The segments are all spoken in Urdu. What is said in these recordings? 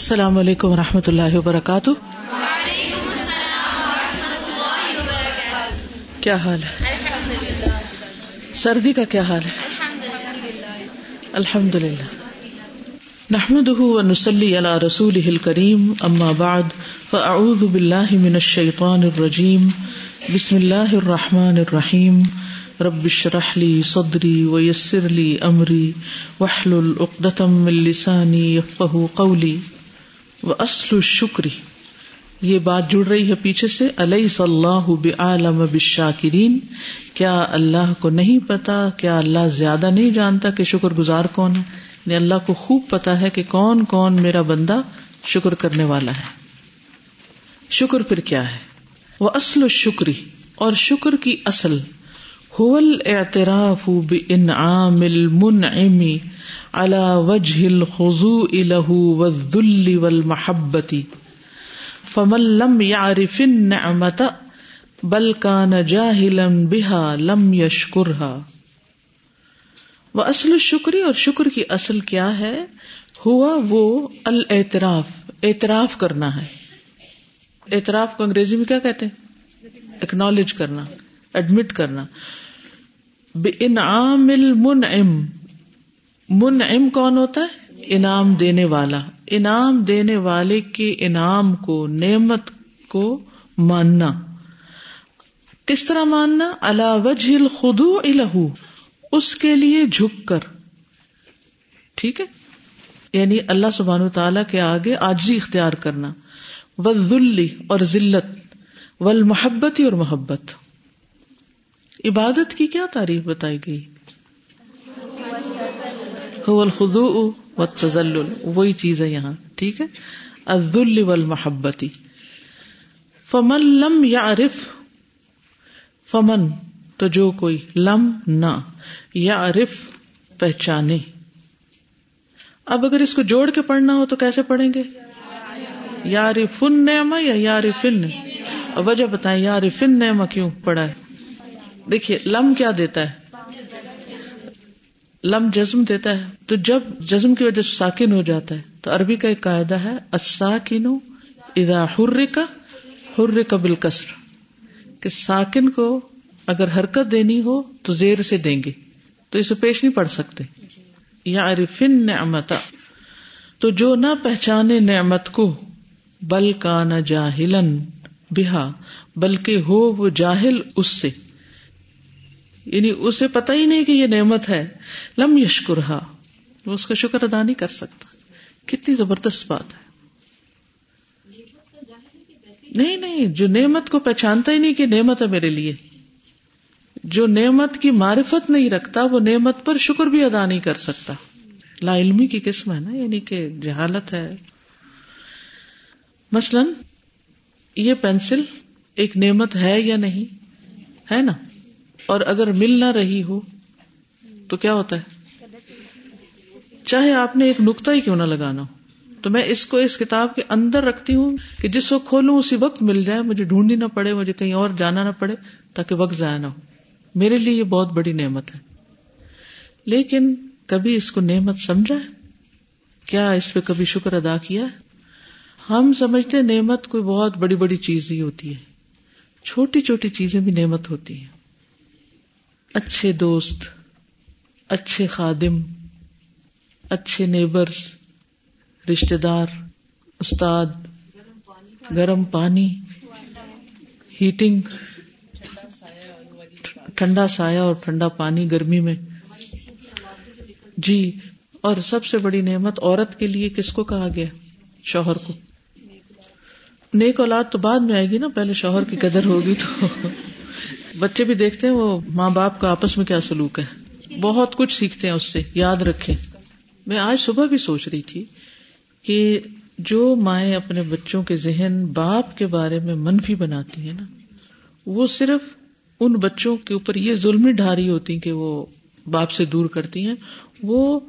السلام علیکم و رحمۃ اللہ وبرکاتہ۔ کیا حال ہے؟ سردی کا کیا حال ہے؟ الحمد للہ نحمد نسلی اللہ رسول کریم اما بعد، فاعوذ باللہ من الشیطان الرجیم۔ بسم اللہ الرحمٰن الرحیم۔ ربش رحلی صدری ویسر لی امری۔ وحل العقدم السانی قولی۔ و اصل الشکری یہ بات جڑ رہی ہے پیچھے سے۔ علیہ صلاح بعالم بالشاکرین کیا اللہ کو نہیں پتا؟ کیا اللہ زیادہ نہیں جانتا کہ شکر گزار کون ہے؟ یعنی اللہ کو خوب پتا ہے کہ کون کون میرا بندہ شکر کرنے والا ہے۔ شکر پھر کیا ہے؟ وہ اصل الشکری اور شکر کی اصل حول اعتراف بانعام المنعم۔ على وجه الخضوع له والذل والمحبة. فمن لم يعرف النعمة، بل كان جاهلا بها لم يشكرها. واصل الشکری اور شکر کی اصل کیا ہے؟ ہوا وہ الاعتراف، اعتراف کرنا ہے۔ اعتراف کو انگریزی میں کیا کہتے ہیں؟ اکنالج کرنا ایڈمٹ کرنا۔ بے انعام المنعم منعم کون ہوتا ہے؟ انعام دینے والا۔ انعام دینے والے کے انعام کو، نعمت کو ماننا۔ کس طرح ماننا؟ اللہ وجہ الخدو الہ اس کے لیے جھک کر۔ ٹھیک ہے؟ یعنی اللہ سبحان تعالی کے آگے آجی اختیار کرنا۔ ولی اور ذلت۔ و محبت اور محبت۔ عبادت کی کیا تعریف بتائی گئی؟ الخدو و تزل وہی چیز ہے یہاں، ٹھیک ہے؟ عزل و محبتی فمن لم یا عرف فمن، تو جو کوئی لم نہ یا عرف پہچانے. اب اگر اس کو جوڑ کے پڑھنا ہو تو کیسے پڑھیں گے؟ یا رفن نعما یا یا رفن وجہ بتائیں یا رفن نعما کیوں پڑھا ہے؟ دیکھیے، لم کیا دیتا ہے؟ لم جزم دیتا ہے تو جب جزم کی وجہ سے ساکن ہو جاتا ہے تو عربی کا ایک قاعدہ ہے ساکن ادا ہر کا ہر کا بالکسر۔ کہ ساکن کو اگر حرکت دینی ہو تو زیر سے دیں گے، تو اسے پیش نہیں پڑ سکتے۔ یا عرفن نعمت تو جو نہ پہچانے نعمت کو، بل کا نہ جاہلن بہا، بلکہ ہو وہ جاہل اس سے۔ یعنی اسے پتا ہی نہیں کہ یہ نعمت ہے۔ لم یشکر وہ اس کا شکر ادا نہیں کر سکتا۔ کتنی زبردست بات ہے۔ نہیں نہیں، جو نعمت کو پہچانتا ہی نہیں کہ نعمت ہے میرے لیے۔ جو نعمت کی معرفت نہیں رکھتا، وہ نعمت پر شکر بھی ادا نہیں کر سکتا۔ لا علمی کی قسم ہے نا یعنی کہ جہالت ہے۔ مثلاً، یہ پینسل ایک نعمت ہے یا نہیں؟ ہے نا؟ اور اگر مل نہ رہی ہو تو کیا ہوتا ہے؟ چاہے آپ نے ایک نقطہ ہی کیوں نہ لگانا ہو۔ تو میں اس کو اس کتاب کے اندر رکھتی ہوں کہ جس وقت کھولوں اسی وقت مل جائے، مجھے ڈھونڈنی نہ پڑے، مجھے کہیں اور جانا نہ پڑے تاکہ وقت ضائع نہ ہو۔ میرے لیے یہ بہت بڑی نعمت ہے۔ لیکن کبھی اس کو نعمت سمجھا ہے؟ کیا اس پہ کبھی شکر ادا کیا ہے؟ ہم سمجھتے نعمت کوئی بہت بڑی بڑی چیز ہی ہوتی ہے۔ چھوٹی چھوٹی چیزیں بھی نعمت ہوتی ہیں۔ اچھے دوست، اچھے خادم، اچھے نیبرس رشتے دار، استاد، گرم پانی، ہیٹنگ، ٹھنڈا سایہ اور ٹھنڈا پانی گرمی میں۔ جی اور سب سے بڑی نعمت عورت کے لیے کس کو کہا گیا؟ شوہر کو۔ نیک اولاد تو بعد میں آئے گی نا، پہلے شوہر کی قدر ہوگی تو۔ بچے بھی دیکھتے ہیں وہ ماں باپ کا آپس میں کیا سلوک ہے؟ بہت کچھ سیکھتے ہیں اس سے، یاد رکھے میں آج صبح بھی سوچ رہی تھی کہ جو مائیں اپنے بچوں کے ذہن باپ کے بارے میں منفی بناتی ہیں نا، وہ صرف ان بچوں کے اوپر یہ ظلم ڈھاری ہوتی کہ وہ باپ سے دور کرتی ہیں، وہ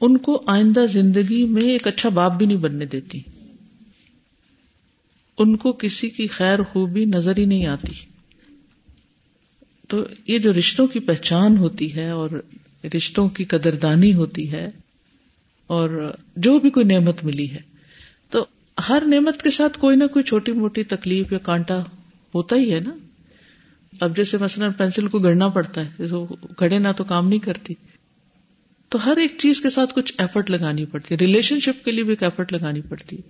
ان کو آئندہ زندگی میں ایک اچھا باپ بھی نہیں بننے دیتی۔ ان کو کسی کی خیر خوبی نظر ہی نہیں آتی۔ تو یہ جو رشتوں کی پہچان ہوتی ہے اور رشتوں کی قدردانی ہوتی ہے اور جو بھی کوئی نعمت ملی ہے، تو ہر نعمت کے ساتھ کوئی نہ کوئی چھوٹی موٹی تکلیف یا کانٹا ہوتا ہی ہے نا۔ اب جیسے مثلاً پینسل کو گڑنا پڑتا ہے گڑے نہ تو کام نہیں کرتی۔ تو ہر ایک چیز کے ساتھ کچھ ایفرٹ لگانی پڑتی ہے۔ ریلیشن شپ کے لیے بھی ایک ایفرٹ لگانی پڑتی ہے۔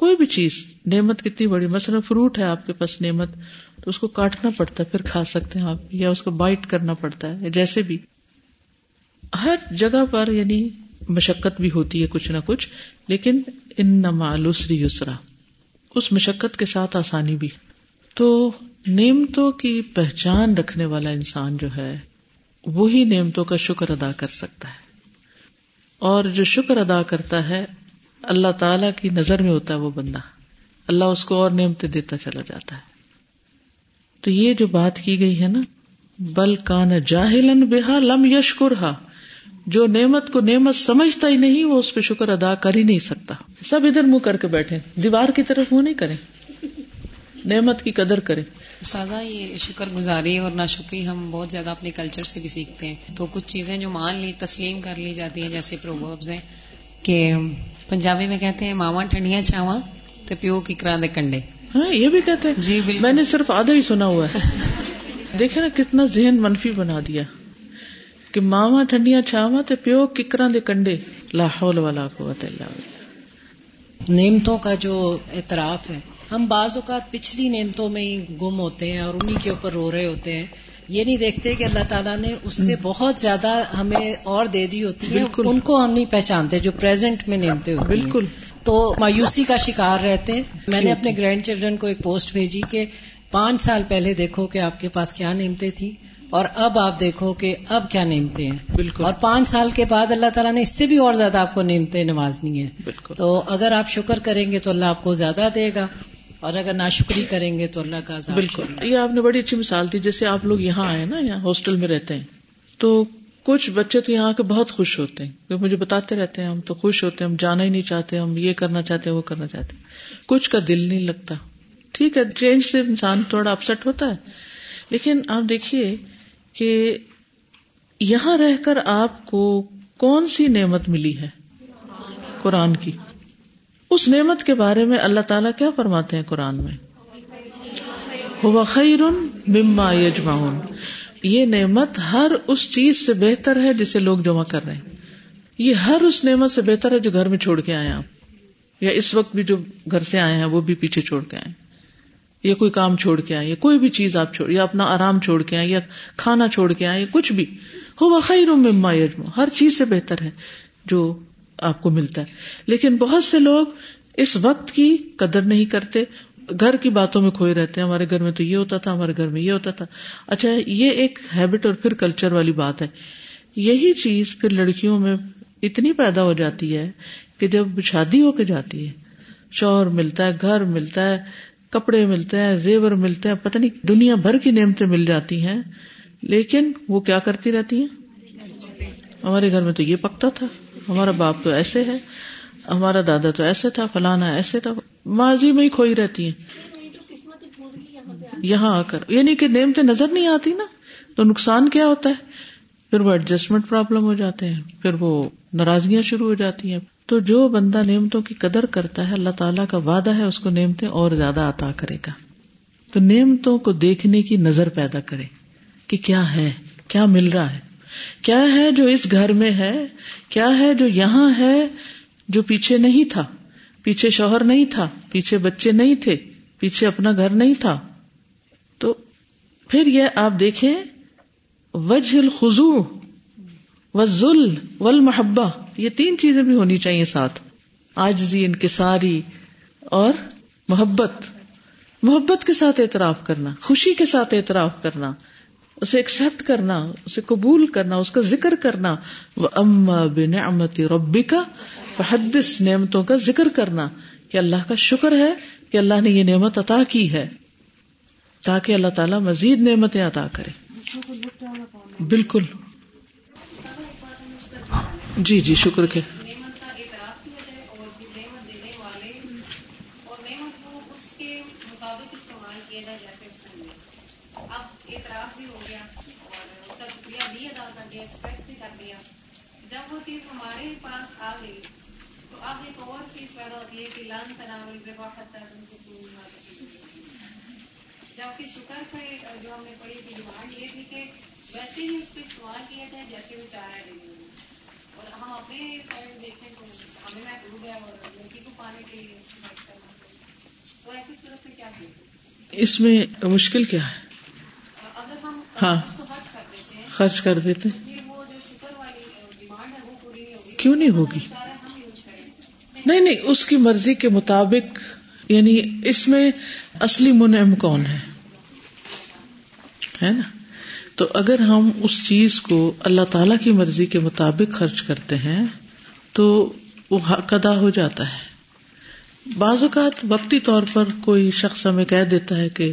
کوئی بھی چیز، نعمت کتنی بڑی، مثلاً فروٹ ہے آپ کے پاس نعمت، تو اس کو کاٹنا پڑتا ہے، پھر کھا سکتے ہیں آپ، یا اس کو بائٹ کرنا پڑتا ہے جیسے بھی۔ ہر جگہ پر یعنی مشقت بھی ہوتی ہے کچھ نہ کچھ، لیکن ان نمالوسری یسرا، اس مشقت کے ساتھ آسانی بھی۔ تو نعمتوں کی پہچان رکھنے والا انسان جو ہے، وہی نعمتوں کا شکر ادا کر سکتا ہے۔ اور جو شکر ادا کرتا ہے اللہ تعالی کی نظر میں ہوتا ہے وہ بندہ۔ اللہ اس کو اور نعمتیں دیتا چلا جاتا ہے۔ تو یہ جو بات کی گئی ہے نا، بل کان جاہلن بےحا لم یشکر جو نعمت کو نعمت سمجھتا ہی نہیں، وہ اس پہ شکر ادا کر ہی نہیں سکتا۔ سب ادھر منہ کر کے بیٹھے دیوار کی طرف منہ نہیں کرے نعمت کی قدر کرے سادہ یہ شکر گزاری اور نہ شکری ہم بہت زیادہ اپنے کلچر سے بھی سیکھتے ہیں۔ تو کچھ چیزیں جو مان لی، تسلیم کر لی جاتی ہیں، جیسے پرووربز ہیں کہ پنجابی میں کہتے ہیں ماما ٹھنڈیاں چاوا تو پیو کی کرا دے کنڈے۔ ہاں یہ بھی کہتے ہیں۔ جی بالکل۔ میں نے صرف آدھا ہی سنا ہوا ہے۔ دیکھے نا کتنا ذہن منفی بنا دیا۔ کہ ماوا ٹھنڈیاں چھاوا تو پیو ککرا دے کنڈے۔ لاہور والا قوت اللہ نعمتوں کا جو اعتراف ہے۔ ہم بعض اوقات پچھلی نعمتوں میں ہی گم ہوتے ہیں اور انہیں کے اوپر رو رہے ہوتے ہیں۔ یہ نہیں دیکھتے کہ اللہ تعالیٰ نے اس سے بہت زیادہ ہمیں اور دے دی ہوتی ہے۔ ان کو ہم نہیں پہچانتے جو پریزنٹ میں نعمتیں ہوتی بالکل۔ تو مایوسی کا شکار رہتے ہیں۔ میں نے اپنے گرینڈ چلڈرن کو ایک پوسٹ بھیجی کہ پانچ سال پہلے دیکھو کہ آپ کے پاس کیا نعمتیں تھیں اور اب آپ دیکھو کہ اب کیا نعمتیں ہیں۔ بالکل۔ اور پانچ سال کے بعد اللہ تعالیٰ نے اس سے بھی اور زیادہ آپ کو نعمتیں نوازنی ہیں۔ تو اگر آپ شکر کریں گے تو اللہ آپ کو زیادہ دے گا۔ اور اگر ناشکری کریں گے تو اللہ کا بالکل۔ یہ آپ نے بڑی اچھی مثال دی جیسے آپ لوگ یہاں آئے نا یہاں ہاسٹل میں رہتے ہیں تو کچھ بچے تو یہاں کے بہت خوش ہوتے ہیں مجھے بتاتے رہتے ہیں ہم تو خوش ہوتے ہیں ہم جانا ہی نہیں چاہتے ہم یہ کرنا چاہتے ہیں وہ کرنا چاہتے ہیں۔ کچھ کا دل نہیں لگتا۔ ٹھیک ہے چینج سے انسان تھوڑا اپسٹ ہوتا ہے لیکن آپ دیکھیے کہ یہاں رہ کر آپ کو کون سی نعمت ملی ہے قرآن کی؟ اس نعمت کے بارے میں اللہ تعالیٰ کیا فرماتے ہیں قرآن میں؟ خیر مما یجمعون۔ یہ نعمت ہر اس چیز سے بہتر ہے جسے لوگ جمع کر رہے ہیں۔ یہ ہر اس نعمت سے بہتر ہے جو گھر میں چھوڑ کے آئے آپ۔ یا اس وقت بھی جو گھر سے آئے ہیں وہ بھی پیچھے چھوڑ کے آئے یا کوئی کام چھوڑ کے آئے یا کوئی بھی چیز آپ چھوڑ، یا اپنا آرام چھوڑ کے آئے یا کھانا چھوڑ کے آئے یا کچھ بھی۔ ہو خیر مما یجما ہر چیز سے بہتر ہے جو آپ کو ملتا ہے۔ لیکن بہت سے لوگ اس وقت کی قدر نہیں کرتے، گھر کی باتوں میں کھوئے رہتے ہیں۔ ہمارے گھر میں تو یہ ہوتا تھا، ہمارے گھر میں یہ ہوتا تھا۔ اچھا یہ ایک ہیبٹ اور پھر کلچر والی بات ہے۔ یہی چیز پھر لڑکیوں میں اتنی پیدا ہو جاتی ہے کہ جب شادی ہو کے جاتی ہے، شوہر ملتا ہے، گھر ملتا ہے، کپڑے ملتے ہیں، زیور ملتے ہیں، پتہ نہیں دنیا بھر کی نعمتیں مل جاتی ہیں۔ لیکن وہ کیا کرتی رہتی ہیں؟ ہمارے گھر میں تو یہ پکتا تھا۔ ہمارا باپ تو ایسے ہے، ہمارا دادا تو ایسے تھا، فلانا ایسے تھا، ماضی میں ہی کھوئی رہتی ہیں۔ یہاں آ کر یعنی کہ نعمتیں نظر نہیں آتی نا، تو نقصان کیا ہوتا ہے؟ پھر وہ ایڈجسٹمنٹ پرابلم ہو جاتے ہیں، پھر وہ ناراضگیاں شروع ہو جاتی ہیں۔ تو جو بندہ نعمتوں کی قدر کرتا ہے، اللہ تعالیٰ کا وعدہ ہے، اس کو نعمتیں اور زیادہ عطا کرے گا۔ تو نعمتوں کو دیکھنے کی نظر پیدا کرے کہ کیا ہے، کیا مل رہا ہے۔ کیا ہے جو اس گھر میں ہے؟ کیا ہے جو یہاں ہے جو پیچھے نہیں تھا؟ پیچھے شوہر نہیں تھا، پیچھے بچے نہیں تھے، پیچھے اپنا گھر نہیں تھا۔ تو پھر یہ آپ دیکھیں، وجہ الخو و ذل و محبا یہ تین چیزیں بھی ہونی چاہیے ساتھ۔ آجزی انکساری اور محبت۔ محبت کے ساتھ اعتراف کرنا، خوشی کے ساتھ اعتراف کرنا۔ اسے ایکسپٹ کرنا، اسے قبول کرنا، اس کا ذکر کرنا۔ وہ اما بنعمت ربی کا فحدث نعمتوں کا ذکر کرنا۔ کہ اللہ کا شکر ہے کہ اللہ نے یہ نعمت عطا کی ہے، تاکہ اللہ تعالیٰ مزید نعمتیں عطا کرے۔ بالکل۔ جی جی شکر کے۔ اعتراف بھی ہو گیا اور اس کا شکریہ بھی ادا کر دیا ایکسپریس بھی کر دیا۔ جب وہ چیز ہمارے پاس آ گئی تو اب ایک اور چیز پیدا ہوتی ہے کہ لان تناول جبکہ شکر کا جو ہم نے پڑھی تھی ڈیمانڈ یہ تھی کہ ویسے ہی اس کو استعمال کیا جائے جیسے وہ چاہ رہے ہیں اور ہم اپنے سائڈ دیکھیں تو ہمیں محدود ہے اور لڑکی کو پانے کے لیے تو ایسی صورت میں کیا؟ اس میں مشکل کیا ہے؟ ہاں۔ خرچ کر دیتے کیوں نہیں ہوگی؟ نہیں نہیں اس کی مرضی کے مطابق یعنی اس میں اصلی منعم کون ہے؟ ہے نا؟ تو اگر ہم اس چیز کو اللہ تعالی کی مرضی کے مطابق خرچ کرتے ہیں تو وہ حق ادا ہو جاتا ہے۔ بعض اوقات وقتی طور پر کوئی شخص ہمیں کہہ دیتا ہے کہ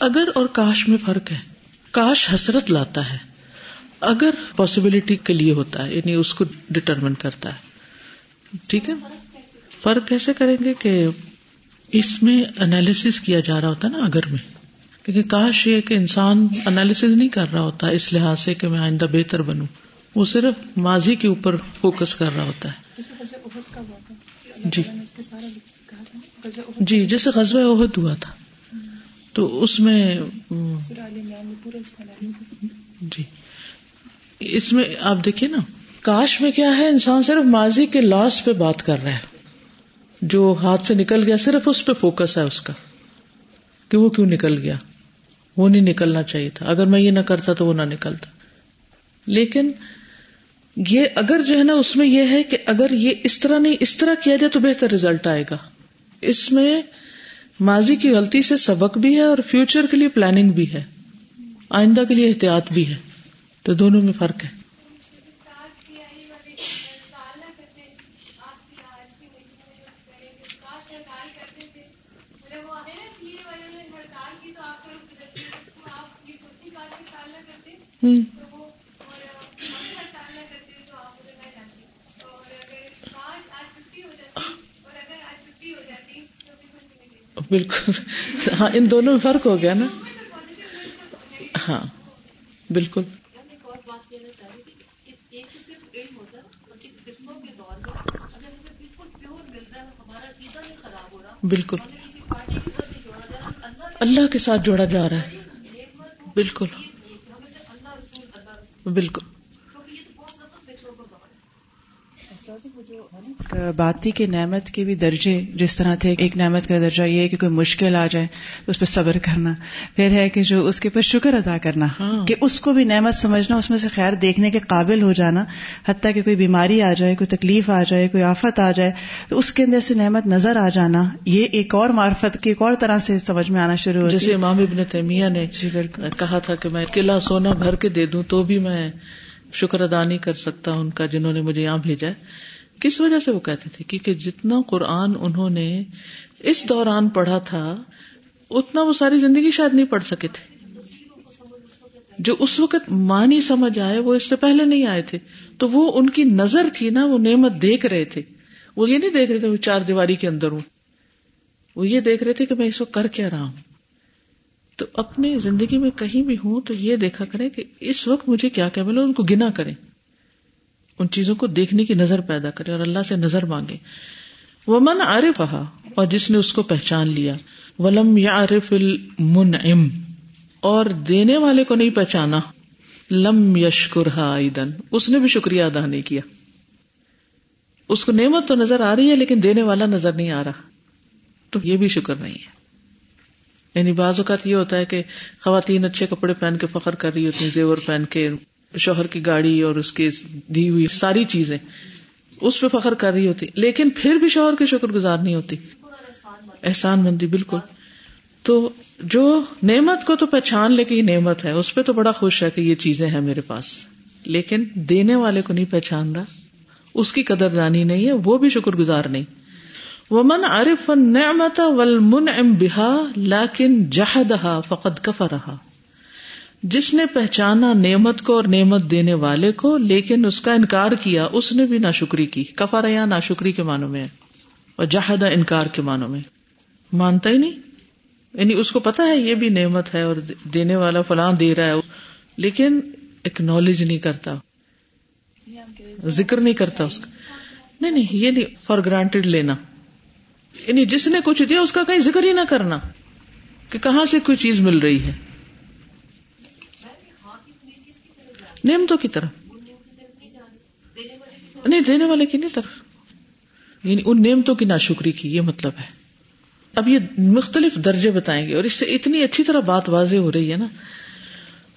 اگر اور کاش میں فرق ہے۔ کاش حسرت لاتا ہے۔ اگر پاسبلٹی کے لیے ہوتا ہے یعنی اس کو ڈٹرمن کرتا ہے۔ ٹھیک ہے؟ فرق کیسے کریں گے کہ اس میں انالیس کیا جا رہا ہوتا ہے نا اگر میں؟ کیونکہ کاش یہ کہ انسان انالیس نہیں کر رہا ہوتا اس لحاظ سے کہ میں آئندہ بہتر بنوں۔ وہ صرف ماضی کے اوپر فوکس کر رہا ہوتا ہے۔ جی۔ جی جیسے غزوہ عہد ہوا تھا۔ تو اس میں جی۔ اس میں آپ دیکھیے نا کاش میں کیا ہے انسان صرف ماضی کے لاس پہ بات کر رہا ہے۔ جو ہاتھ سے نکل گیا صرف اس پہ فوکس ہے اس کا۔ کہ وہ کیوں نکل گیا؟ وہ نہیں نکلنا چاہیے تھا۔ اگر میں یہ نہ کرتا تو وہ نہ نکلتا۔ لیکن یہ اگر جو ہے نا اس میں یہ ہے کہ اگر یہ اس طرح نہیں، اس طرح کیا جائے تو بہتر ریزلٹ آئے گا۔ اس میں ماضی کی غلطی سے سبق بھی ہے اور فیوچر کے لیے پلاننگ بھی ہے۔ آئندہ کے لیے احتیاط بھی ہے۔ تو دونوں میں فرق ہے۔ بالکل۔ ہاں ان دونوں میں فرق ہو گیا نا۔ ہاں بالکل۔ بالکل۔ اللہ کے ساتھ جوڑا جا رہا ہے۔ بالکل۔ بالکل۔ بات تھی کہ نعمت کے بھی درجے جس طرح تھے ایک نعمت کا درجہ یہ ہے کہ کوئی مشکل آ جائے تو اس پہ صبر کرنا۔ پھر ہے کہ جو اس کے اوپر شکر ادا کرنا ہاں۔ کہ اس کو بھی نعمت سمجھنا اس میں سے خیر دیکھنے کے قابل ہو جانا حتیٰ کہ کوئی بیماری آ جائے کوئی تکلیف آ جائے کوئی آفت آ جائے تو اس کے اندر سے نعمت نظر آ جانا یہ ایک اور معرفت کی ایک اور طرح سے سمجھ میں آنا شروع ہو جیسے امام ابن تیمیہ نے جی، کہا تھا کہ میں قلعہ سونا بھر کے دے دوں تو بھی میں شکر ادا نہیں کر سکتا ان کا جنہوں نے مجھے یہاں بھیجا ہے۔ کس وجہ سے وہ کہتے تھے؟ کیونکہ جتنا قرآن انہوں نے اس دوران پڑھا تھا، اتنا وہ ساری زندگی شاید نہیں پڑھ سکے تھے۔ جو اس وقت مانی سمجھ آئے، وہ اس سے پہلے نہیں آئے تھے۔ تو وہ ان کی نظر تھی نا، وہ نعمت دیکھ رہے تھے۔ وہ یہ نہیں دیکھ رہے تھے، وہ چار دیواری کے اندر ہوں۔ وہ یہ دیکھ رہے تھے کہ میں اس وقت کر کیا رہا ہوں۔ تو اپنی زندگی میں کہیں بھی ہوں تو یہ دیکھا کریں کہ اس وقت مجھے کیا کیا ملے ان کو گنا کریں۔ ان چیزوں کو دیکھنے کی نظر پیدا کرے اور اللہ سے نظر مانگے۔ وہ من عارف رہا اور جس نے اس کو پہچان لیا۔ ولم یا عارف المنعم، اور دینے والے کو نہیں پہچانا۔ لم یشکر اس نے بھی شکریہ ادا نہیں کیا۔ اس کو نعمت تو نظر آ رہی ہے، لیکن دینے والا نظر نہیں آ رہا۔ تو یہ بھی شکر نہیں ہے۔ یعنی بعض اوقات یہ ہوتا ہے کہ خواتین اچھے کپڑے پہن کے فخر کر رہی ہوتی ہیں، زیور پہن کے۔ شوہر کی گاڑی اور اس کی دی ہوئی ساری چیزیں، اس پہ فخر کر رہی ہوتی، لیکن پھر بھی شوہر کے شکر گزار نہیں ہوتی۔ احسان مندی، بالکل۔ تو جو نعمت کو تو پہچان لے کہ یہ نعمت ہے، اس پہ تو بڑا خوش ہے کہ یہ چیزیں ہیں میرے پاس۔ لیکن دینے والے کو نہیں پہچان رہا، اس کی قدر دانی نہیں ہے، وہ بھی شکر گزار نہیں۔ وہ من عارف نعمت ول من ام بہا لاکن جہدہ فقط کفا رہا جس نے پہچانا نعمت کو اور نعمت دینے والے کو، لیکن اس کا انکار کیا، اس نے بھی ناشکری کی۔ کفا رہا ناشکری کے معنوں میں اور جہدہ انکار کے معنوں میں۔ مانتا ہی نہیں۔ یعنی اس کو پتا ہے، یہ بھی نعمت ہے اور دینے والا فلاں دے رہا ہے۔ لیکن اکنالج نہیں کرتا۔ ذکر نہیں کرتا اس کا۔ نہیں نہیں، یہ نہیں۔ فار گرانٹیڈ لینا۔ یعنی جس نے کچھ دیا، اس کا کہیں ذکر ہی نہ کرنا۔ کہ کہاں سے کوئی چیز مل رہی ہے۔ نعمتوں کی طرف۔ نہیں، دینے والے کی نہیں طرف۔ یعنی ان نعمتوں کی ناشکری کی، یہ مطلب ہے۔ اب یہ مختلف درجے بتائیں گے اور اس سے اتنی اچھی طرح بات واضح ہو رہی ہے نا۔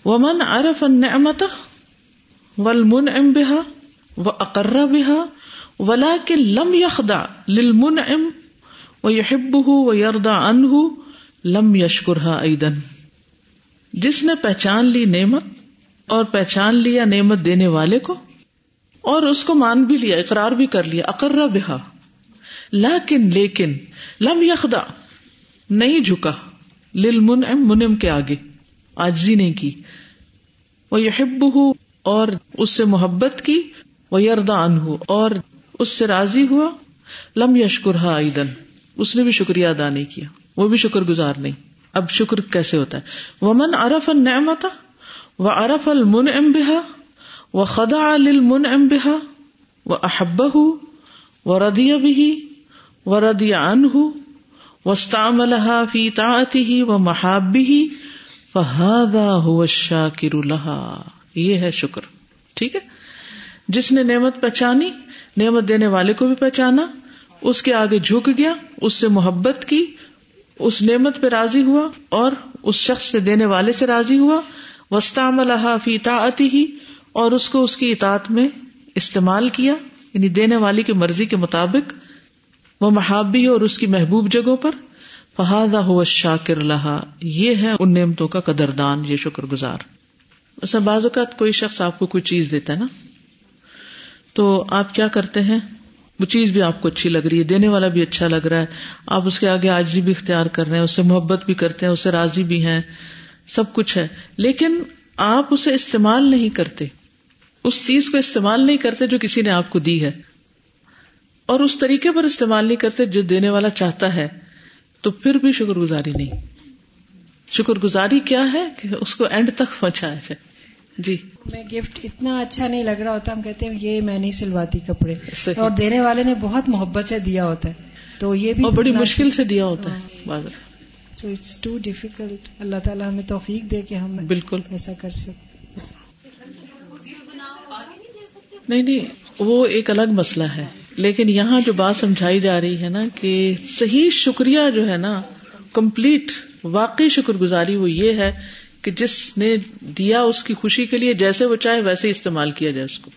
ومن عرف النعمت والمن ام بہا و اقرا بہا ولا کے لم یخدا للمن ام و یحب لم یشکرہ ایدن جس نے پہچان لی نعمت اور پہچان لیا نعمت دینے والے کو اور اس کو مان بھی لیا، اقرار بھی کر لیا اقرا بہا۔ لیکن لیکن، لم یخدا نہیں جھکا۔ لل من منم کے آگے۔ آجزی نہیں کی۔ وہ یحب اور اس سے محبت کی۔ وہ یردا ان اور اس سے راضی ہوا۔ لم یشکر ایدن اس نے بھی شکریہ ادا نہیں کیا۔ وہ بھی شکر گزار نہیں۔ اب شکر کیسے ہوتا ہے؟ وہ من ارف النعمت و ارف المن ام و خدا للمن ام بہا و احب و ردی بھی و ردی ان وسطام الحا فی تعتی ہی و محابی ہی فہادا ہو شاکر الحا یہ ہے شکر ٹھیک ہے جس نے نعمت پہچانی نعمت دینے والے کو بھی پہچانا اس کے آگے جھک گیا اس سے محبت کی اس نعمت پہ راضی ہوا اور اس شخص سے دینے والے سے راضی ہوا وسطام الحا فی تعتی ہی اور اس کو اس کی اطاعت میں استعمال کیا یعنی دینے والی کی مرضی کے مطابق وہ محابی اور اس کی محبوب جگہوں پر فہذا ہو شاکر لہا یہ ہے ان نعمتوں کا قدردان، یہ شکر گزار۔ ایسا بعض اوقات کوئی شخص آپ کو کوئی چیز دیتا ہے نا، تو آپ کیا کرتے ہیں؟ وہ چیز بھی آپ کو اچھی لگ رہی ہے، دینے والا بھی اچھا لگ رہا ہے، آپ اس کے آگے آجی بھی اختیار کر رہے ہیں، اس سے محبت بھی کرتے ہیں، اس سے راضی بھی ہیں۔ سب کچھ ہے۔ لیکن آپ اسے استعمال نہیں کرتے۔ اس چیز کو استعمال نہیں کرتے جو کسی نے آپ کو دی ہے۔ اور اس طریقے پر استعمال نہیں کرتے جو دینے والا چاہتا ہے۔ تو پھر بھی شکر گزاری نہیں۔ شکر گزاری کیا ہے کہ اس کو اینڈ تک پہنچایا جائے۔ جی۔ میں گفٹ اتنا اچھا نہیں لگ رہا ہوتا ہم کہتے ہیں یہ میں نہیں سلواتی کپڑے۔ اور دینے والے نے بہت محبت سے دیا ہوتا ہے۔ تو یہ بھی بڑی مشکل سے دیا ہوتا ہے۔ سو اٹس ٹو ڈیفیکلٹ اللہ تعالیٰ ہمیں توفیق دے کے ہم بالکل۔ ایسا کر سکتے نہیں نہیں وہ ایک الگ مسئلہ ہے۔ لیکن یہاں جو بات سمجھائی جا رہی ہے نا کہ صحیح شکریہ جو ہے نا کمپلیٹ واقعی شکر گزاری وہ یہ ہے کہ جس نے دیا اس کی خوشی کے لیے جیسے وہ چاہے ویسے استعمال کیا جائے اس کو۔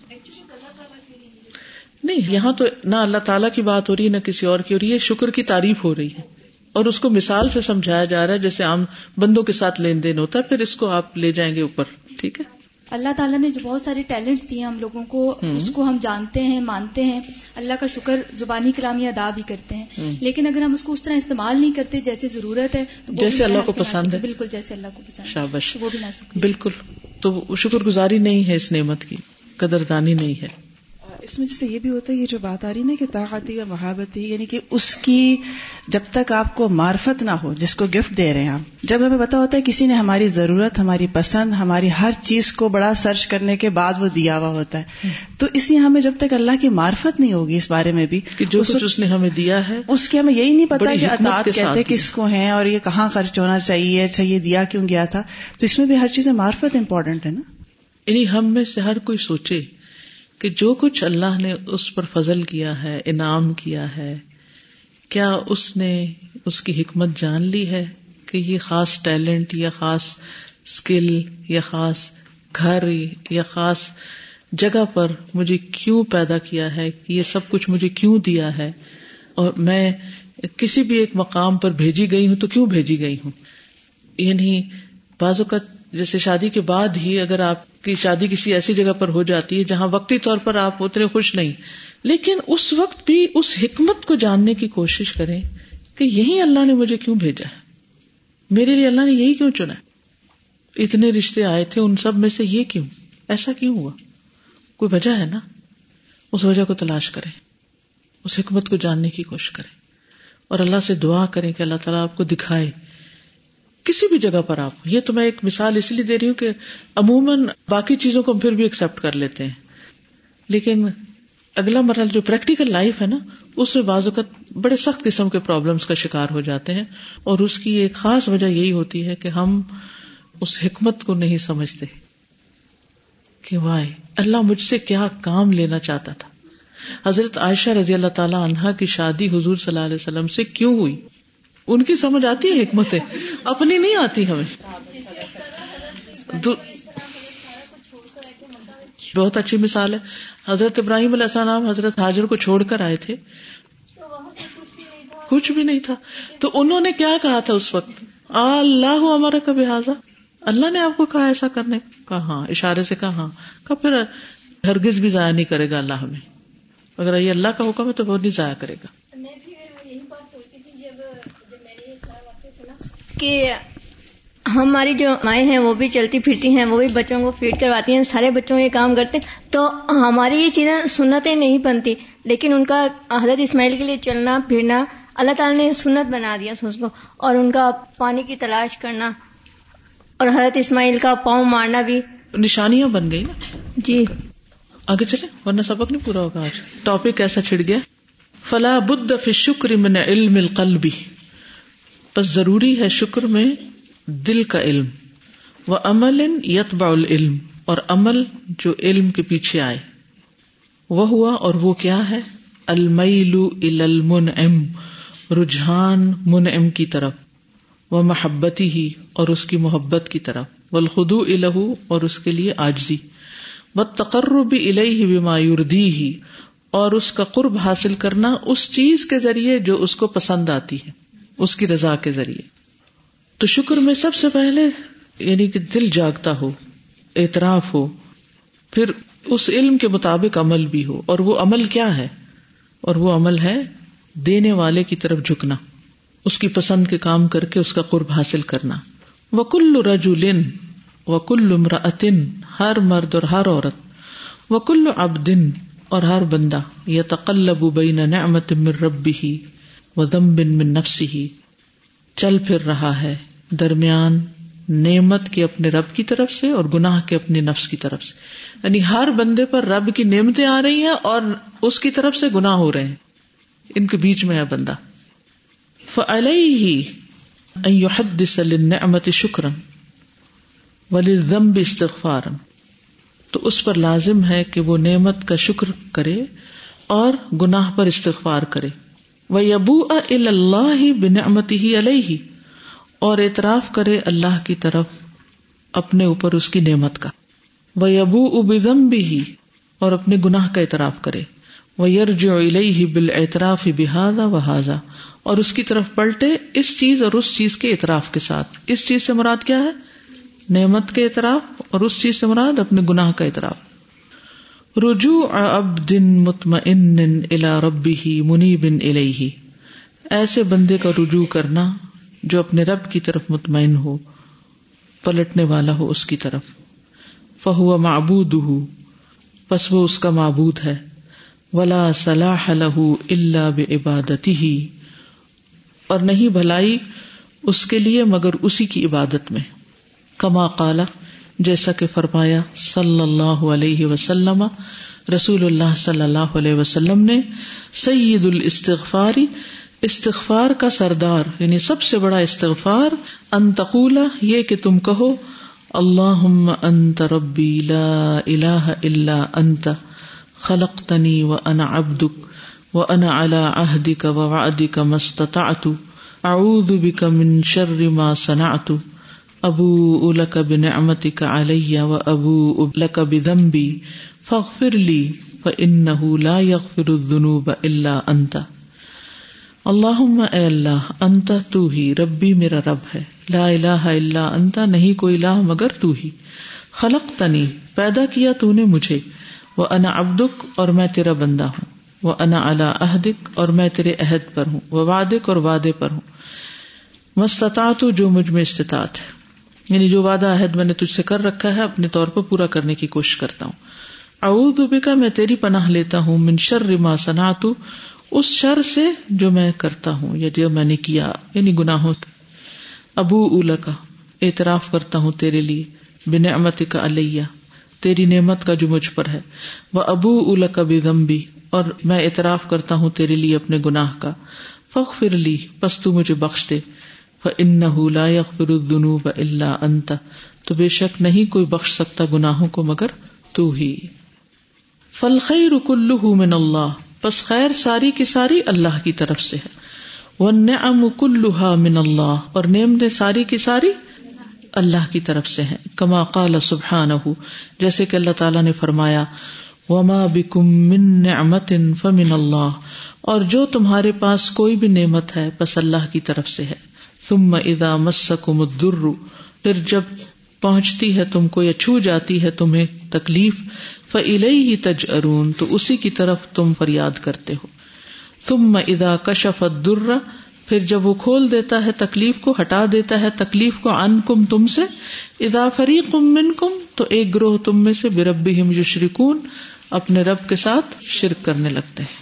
نہیں یہاں تو نہ اللہ تعالیٰ کی بات ہو رہی ہے نہ کسی اور کی ہو رہی ہے شکر کی تعریف ہو رہی ہے۔ اور اس کو مثال سے سمجھایا جا رہا ہے جیسے عام بندوں کے ساتھ لین دین ہوتا ہے پھر اس کو آپ لے جائیں گے اوپر ٹھیک ہے؟ اللہ تعالیٰ نے جو بہت سارے ٹیلنٹس دیے ہم لوگوں کو اس کو ہم جانتے ہیں مانتے ہیں۔ اللہ کا شکر زبانی کلامی ادا بھی کرتے ہیں۔ لیکن اگر ہم اس کو اس طرح استعمال نہیں کرتے جیسے ضرورت ہے تو جیسے اللہ کو پسند ہے۔ بالکل جیسے اللہ کو پسند شابش وہ بھی بالکل۔ تو شکر گزاری نہیں ہے اس نعمت کی قدردانی نہیں ہے۔ اس میں جیسے یہ بھی ہوتا ہے یہ جو بات آ رہی نا کہ طاقتی یا محبتی یعنی کہ اس کی جب تک آپ کو معرفت نہ ہو جس کو گفٹ دے رہے ہیں آپ جب ہمیں پتا ہوتا ہے کسی نے ہماری ضرورت ہماری پسند ہماری ہر چیز کو بڑا سرچ کرنے کے بعد وہ دیا ہوا ہوتا ہے۔ تو اس لیے ہمیں جب تک اللہ کی معرفت نہیں ہوگی اس بارے میں بھی کہ جو کچھ اس نے ہمیں دیا ہے اس کی ہمیں یہی نہیں پتا کہ اطاعت کہتے کس کو ہیں اور یہ کہاں خرچ ہونا چاہیے اچھا یہ دیا کیوں گیا تھا؟ تو اس میں بھی ہر چیز معرفت امپورٹنٹ ہے نا۔ یعنی ہم میں سے ہر کوئی سوچے کہ جو کچھ اللہ نے اس پر فضل کیا ہے، انعام کیا ہے، کیا اس نے اس کی حکمت جان لی ہے کہ یہ خاص ٹیلنٹ یا خاص اسکل یا خاص گھر یا خاص جگہ پر مجھے کیوں پیدا کیا ہے؟ یہ سب کچھ مجھے کیوں دیا ہے؟ اور میں کسی بھی ایک مقام پر بھیجی گئی ہوں تو کیوں بھیجی گئی ہوں؟ یعنی بعض اوقات جیسے شادی کے بعد ہی اگر آپ کی شادی کسی ایسی جگہ پر ہو جاتی ہے جہاں وقتی طور پر آپ اتنے خوش نہیں۔ لیکن اس وقت بھی اس حکمت کو جاننے کی کوشش کریں کہ یہی اللہ نے مجھے کیوں بھیجا ہے؟ میرے لیے اللہ نے یہی کیوں چنا اتنے رشتے آئے تھے، ان سب میں سے یہ کیوں؟ ایسا کیوں ہوا؟ کوئی وجہ ہے نا؟ اس وجہ کو تلاش کریں۔ اس حکمت کو جاننے کی کوشش کریں۔ اور اللہ سے دعا کریں کہ اللہ تعالیٰ آپ کو دکھائے۔ کسی بھی جگہ پر آپ یہ تو میں ایک مثال اس لیے دے رہی ہوں کہ عموماً باقی چیزوں کو ہم پھر بھی ایکسپٹ کر لیتے ہیں۔ لیکن اگلا مرحلہ جو پریکٹیکل لائف ہے نا، اس میں بعض اوقات بڑے سخت قسم کے پرابلمس کا شکار ہو جاتے ہیں۔ اور اس کی ایک خاص وجہ یہی ہوتی ہے کہ ہم اس حکمت کو نہیں سمجھتے کہ وائے اللہ مجھ سے کیا کام لینا چاہتا تھا۔ حضرت عائشہ رضی اللہ تعالی عنہا کی شادی حضور صلی اللہ علیہ وسلم سے کیوں ہوئی؟ ان کی سمجھ آتی ہے حکمتیں؟ اپنی نہیں آتی ہمیں۔ بہت اچھی مثال ہے۔ حضرت ابراہیم علیہ السلام حضرت حاضر کو چھوڑ کر آئے تھے۔ کچھ بھی نہیں تھا۔ تو انہوں نے کیا کہا تھا اس وقت؟ اللہ ہمارا کبھی حاضر اللہ نے آپ کو کہا ایسا کرنے۔ کا ہاں اشارے سے کہا ہاں۔ کہ پھر ہرگز بھی ضائع نہیں کرے گا اللہ ہمیں۔ اگر یہ اللہ کا حکم ہے تو وہ نہیں ضائع کرے گا۔ کہ ہماری جو مائیں ہیں وہ بھی چلتی پھرتی ہیں وہ بھی بچوں کو فیڈ کرواتی ہیں سارے بچوں یہ کام کرتے ہیں۔ تو ہماری یہ چیزیں سنتیں نہیں بنتی لیکن ان کا حضرت اسماعیل کے لیے چلنا پھرنا اللہ تعالیٰ نے سنت بنا دیا اس کو اور ان کا پانی کی تلاش کرنا اور حضرت اسماعیل کا پاؤں مارنا بھی۔ نشانیاں بن گئی نا؟ جی۔ آگے چلے ورنہ سبق نہیں پورا ہوگا آج۔ ٹاپک ایسا چھڑ گیا۔ فلا بد فی شکر من علم القلبی بس ضروری ہے شکر میں دل کا علم وہ عمل یتبع العلم، اور عمل جو علم کے پیچھے آئے۔ وہ ہوا اور وہ کیا ہے؟ المیل المنعم، رجحان منعم کی طرف وہ محبتی ہی اور اس کی محبت کی طرف والخدو الہ اور اس کے لیے آجزی و تقرب الہ بما یردی ہی اور اس کا قرب حاصل کرنا اس چیز کے ذریعے جو اس کو پسند آتی ہے۔ اس کی رضا کے ذریعے۔ تو شکر میں سب سے پہلے یعنی کہ دل جاگتا ہو، اعتراف ہو، پھر اس علم کے مطابق عمل بھی ہو۔ اور وہ عمل کیا ہے؟ اور وہ عمل ہے دینے والے کی طرف جھکنا، اس کی پسند کے کام کر کے اس کا قرب حاصل کرنا۔ وکل رجولن وکل امراطن ہر مرد اور ہر عورت۔ وکل ابدن اور ہر بندہ۔ یا تقلب بین نعمت من ربی ہی و دم بن من نفسی ہی چل پھر رہا ہے درمیان نعمت کے اپنے رب کی طرف سے اور گناہ کے اپنے نفس کی طرف سے۔ یعنی ہر بندے پر رب کی نعمتیں آ رہی ہیں اور اس کی طرف سے گناہ ہو رہے ہیں۔ ان کے بیچ میں ہے بندہ۔ نعمت شکرن ولی ضم استغفار تو اس پر لازم ہے کہ وہ نعمت کا شکر کرے اور گناہ پر استغفار کرے۔ وہ ابو اللہ بنعمتی ہی علیہ اور اعتراف کرے اللہ کی طرف اپنے اوپر اس کی نعمت کا۔ وہ ابو ابم بھی ہی اور اپنے گناہ کا اعتراف کرے۔ وہ یرج ہی بال اعتراف بحاظا و حاضا اور اس کی طرف پلٹے اس چیز اور اس چیز کے اعتراف کے ساتھ۔ اس چیز سے مراد کیا ہے؟ نعمت کے اعتراف اور اس چیز سے مراد اپنے گناہ کا اعتراف۔ رجوع اب دن مطمئن الا ربی ہی منی بن ایسے بندے کا رجوع کرنا جو اپنے رب کی طرف مطمئن ہو، پلٹنے والا ہو اس کی طرف۔ فہو معبود ہو بس وہ اس کا معبود ہے۔ ولا صلاح لہ اللہ بعبادتی ہی اور نہیں بھلائی اس کے لیے مگر اسی کی عبادت میں۔ کما کالا جیسا کہ فرمایا صلی اللہ علیہ وسلم، رسول اللہ صلی اللہ علیہ وسلم نے سعید الاستغفاری استغفار کا سردار یعنی سب سے بڑا استغفار انتقولا یہ کہ تم کہو اللہ انت ربی لا الہ الا انت، خلقتنی و انا عبدک و انا على عہدک و وعدک مستطعت اعوذ بک من شر ما صنعت. ابو لک بنعمتک علی و ابو لک بذنبی فاغفر لی فانه لا يغفر الذنوب الا انت اللہ اے اللہ، انت تو ہی ربی میرا رب ہے، لا الہ الا انت، نہیں کوئی الہ مگر تو ہی۔ خلق تنی پیدا کیا تو نے مجھے وہ انا ابدک اور میں تیرا بندہ ہوں وہ انا اللہ عہدک اور میں تیرے عہد پر ہوں وہ وادک اور وعدے پر ہوں۔ مستطاط جو مجھ میں استطاعت ہے۔ یعنی جو وعدہ عہد میں نے تجھ سے کر رکھا ہے، اپنے طور پر پورا کرنے کی کوشش کرتا ہوں۔ اعوذ بکا، میں تیری پناہ لیتا ہوں، من شر ما صنعت، اس شر سے جو میں کرتا ہوں، یا جو میں نے کیا یعنی گناہوں ابو اولا کا اعتراف کرتا ہوں تیرے لیے بن امت کا علیہ، تیری نعمت کا جو مجھ پر ہے۔ وہ ابو اولا کا بھی غمبی اور میں اعتراف کرتا ہوں تیرے لیے اپنے گناہ کا۔ فخ فر لی، پس تو مجھے بخش دے۔ ان لا يغفر الذنوب انت تو بے شک نہیں کوئی بخش سکتا گناہوں کو، مگر تو ہی۔ فالخیر كله من اللہ پس خیر ساری کی ساری اللہ کی طرف سے ہے۔ والنعم كلها من اللہ اور نعمتیں ساری کی ساری اللہ کی طرف سے ہیں کما قال سبحانہ جیسے کہ اللہ تعالیٰ نے فرمایا، وما بكم من نعمت فمن اللہ اور جو تمہارے پاس کوئی بھی نعمت ہے بس اللہ کی طرف سے ہے۔ تم ادا مسکم الدر، پھر جب پہنچتی ہے تم کو یا چھو جاتی ہے تمہیں تکلیف فعل تج ارون تو اسی کی طرف تم فریاد کرتے ہو۔ تم ادا کشف در پھر جب وہ کھول دیتا ہے تکلیف کو، ہٹا دیتا ہے تکلیف کو ان کم تم سے ادا فری کم من کم تو ایک گروہ تم میں سے برب یشرکون، اپنے رب کے ساتھ شرک کرنے لگتے ہیں۔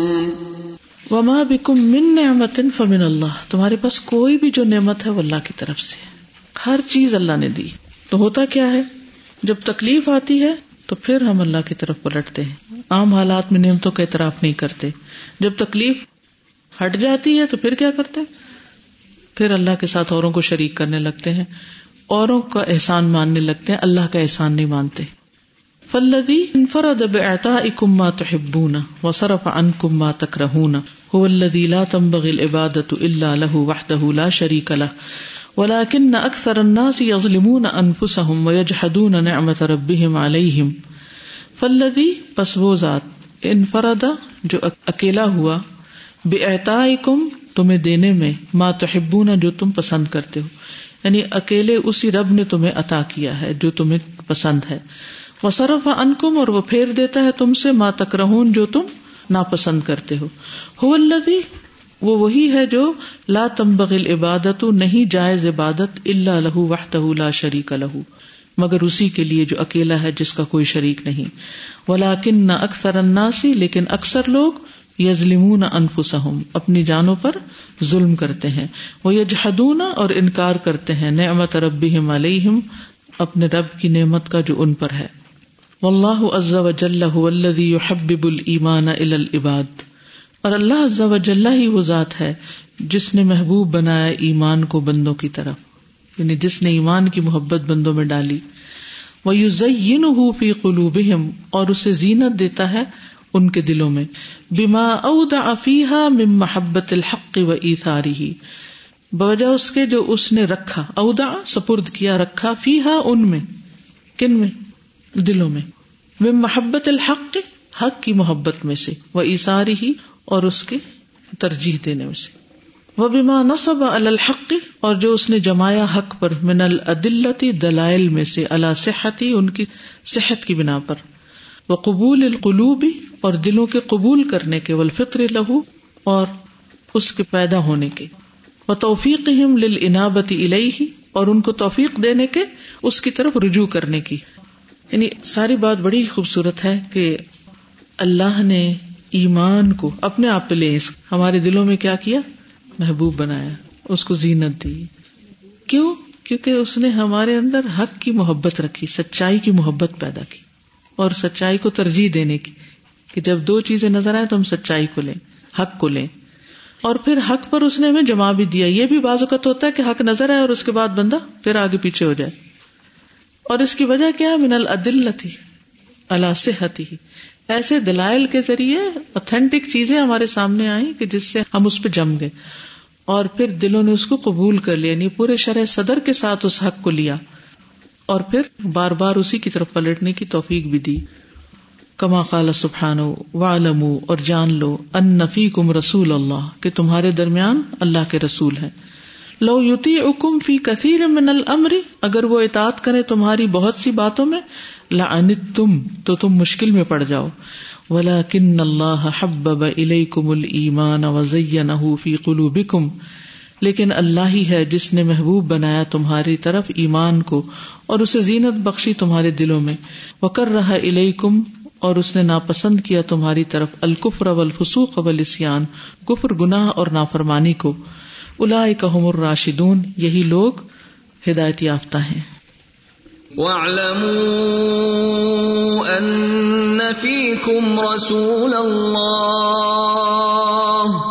وما بکم من نعمت فمن اللہ تمہارے پاس کوئی بھی جو نعمت ہے وہ اللہ کی طرف سے ہر چیز اللہ نے دی۔ تو ہوتا کیا ہے؟ جب تکلیف آتی ہے تو پھر ہم اللہ کی طرف پلٹتے ہیں۔ عام حالات میں نعمتوں کا اعتراف نہیں کرتے۔ جب تکلیف ہٹ جاتی ہے تو پھر کیا کرتے؟ پھر اللہ کے ساتھ اوروں کو شریک کرنے لگتے ہیں۔ اوروں کا احسان ماننے لگتے ہیں۔ اللہ کا احسان نہیں مانتے۔ فلدی انفرد بعطائكم ما تحبون وصرف عنكم ما تكرهون هو الذي لا تنبغي العبادة الا له وحده لا شريك له. ولكن اكثر الناس يظلمون انفسهم ويجحدون نعمة ربهم عليهم. فلدی پس وہ ذات انفرد جو اکیلا ہوا بعطائكم تمہیں دینے میں ما تحبون جو تم پسند کرتے ہو. یعنی اکیلے اسی رب نے تمہیں عطا کیا ہے جو تمہیں پسند ہے. وصرف انکم اور وہ پھیر دیتا ہے تم سے ماں تک رہون جو تم ناپسند کرتے ہو۔ الذی، وہ وہی ہے جو لا تمبغل عبادت نہیں جائز عبادت اللہ لہو وحدہ لا شریک لہو۔ مگر اسی کے لیے جو اکیلا ہے جس کا کوئی شریک نہیں۔ ولیکن نہ اکثر الناسی لیکن اکثر لوگ یظلمون انفسہم، اپنی جانوں پر ظلم کرتے ہیں۔ وہ یجحدون اور انکار کرتے ہیں۔ نعمت ربہم علیہم، اپنے رب کی نعمت کا جو ان پر ہے۔ واللہ عز وجل هو الذي يحبب الايمان الى العباد۔ اور اللہ عز وجل ہی وہ ذات ہے جس نے محبوب بنایا ایمان کو بندوں کی طرف یعنی جس نے ایمان کی محبت بندوں میں ڈالی۔ وہ یو فی قلوبہم اور اسے زینت دیتا ہے ان کے دلوں میں۔ بما اودع فیہا من محبت الحق و ایثارہ بوجہ اس کے جو اس نے رکھا اودع سپرد کیا، رکھا فیہا ان میں، کن میں؟ دلوں میں۔ وہ محبت الحق، حق کی محبت میں سے۔ وہ ایساری ہی اور اس کے ترجیح دینے میں سے۔ وہ بیما نصب الحق، اور جو اس نے جمایا حق پر۔ من العدلتی دلائل میں سے۔ اللہ صحتی، ان کی صحت کی بنا پر۔ وہ قبول القلوبی اور دلوں کے قبول کرنے کے۔ والفطر لہو اور اس کے پیدا ہونے کے۔ وہ توفیق للانابتی الیہ اور ان کو توفیق دینے کے، اس کی طرف رجوع کرنے کی۔ یعنی ساری بات بڑی خوبصورت ہے کہ اللہ نے ایمان کو اپنے آپ پہ لے ہمارے دلوں میں کیا کیا؟ محبوب بنایا، اس کو زینت دی۔ کیوں؟ کیونکہ اس نے ہمارے اندر حق کی محبت رکھی، سچائی کی محبت پیدا کی اور سچائی کو ترجیح دینے کی کہ جب دو چیزیں نظر آئے تو ہم سچائی کو لیں، حق کو لیں۔ اور پھر حق پر اس نے ہمیں جمع بھی دیا۔ یہ بھی بعض اوقات ہوتا ہے کہ حق نظر ہے اور اس کے بعد بندہ پھر آگے پیچھے ہو جائے۔ اور اس کی وجہ کیا؟ من العدلتی اللہ صحتی۔ ایسے دلائل کے ذریعے اوتھینٹک چیزیں ہمارے سامنے آئی کہ جس سے ہم اس پہ جم گئے۔ اور پھر دلوں نے اس کو قبول کر لیا یعنی پورے شرح صدر کے ساتھ اس حق کو لیا۔ اور پھر بار بار اسی کی طرف پلٹنے کی توفیق بھی دی۔ کما قال سبحانو وعلمو اور جان لو، ان نفی کم رسول اللہ، کہ تمہارے درمیان اللہ کے رسول ہے لو یوتی اکم فی کثیر من الامر، اگر وہ اطاعت کرے تمہاری بہت سی باتوں میں لعنت تم تو تم مشکل میں پڑ جاؤ۔ ولیکن اللہ حبب الیکم الایمان وزینہ فی قلوبکم لیکن اللہ ہی ہے جس نے محبوب بنایا تمہاری طرف ایمان کو، اور اسے زینت بخشی تمہارے دلوں میں۔ وہ کر رہا الیکم اور اس نے ناپسند کیا تمہاری طرف الکفر والفسوق والاسیان کفر گناہ اور نافرمانی کو۔ اولئک هم الراشدون یہی لوگ ہدایت یافتہ ہیں۔ وَاعْلَمُوا أَنَّ فِيكُمْ رَسُولَ اللَّهِ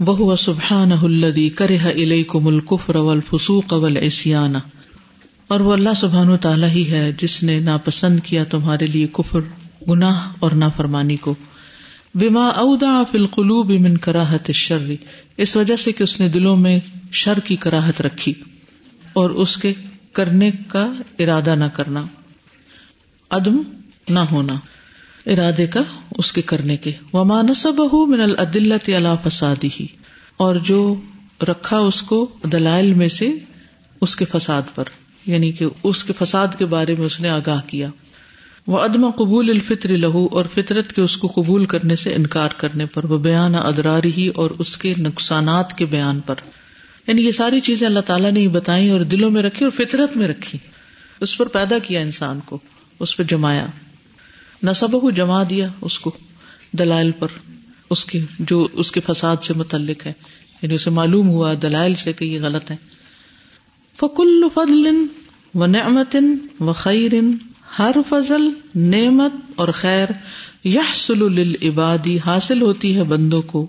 بہو سبحان الدی کرہ علیہ کم الیکم الکفر والفسوق والعصیان اور وہ اللہ سبحان و تعالیٰ ہی ہے جس نے ناپسند کیا تمہارے لیے کفر، گناہ اور نافرمانی کو. بما اودا فی القلوب من کراہت الشر، اس وجہ سے کہ اس نے دلوں میں شر کی کراہت رکھی اور اس کے کرنے کا ارادہ نہ کرنا، عدم نہ ہونا۔ ارادے کا اس کے کرنے کے۔ وما نصب من العدلت اللہ فسادی ہی اور جو رکھا اس کو دلائل میں سے اس کے فساد پر۔ یعنی کہ اس کے فساد کے بارے میں اس نے آگاہ کیا۔ وہ عدم قبول الفطر لہو اور فطرت کے اس کو قبول کرنے سے انکار کرنے پر۔ وہ بیان ادراری ہی اور اس کے نقصانات کے بیان پر۔ یعنی یہ ساری چیزیں اللہ تعالیٰ نے بتائی اور دلوں میں رکھی اور فطرت میں رکھی۔ اس پر پیدا کیا انسان کو۔ اس پہ جمایا۔ نصب کو جما دیا اس کو دلائل پر، اس کے، جو اس کے فساد سے متعلق ہے۔ یعنی اسے معلوم ہوا دلائل سے کہ یہ غلط ہے۔ فکل فضل و نعمت و خیر ہر فضل نعمت اور خیر للعبادی، حاصل ہوتی ہے بندوں کو۔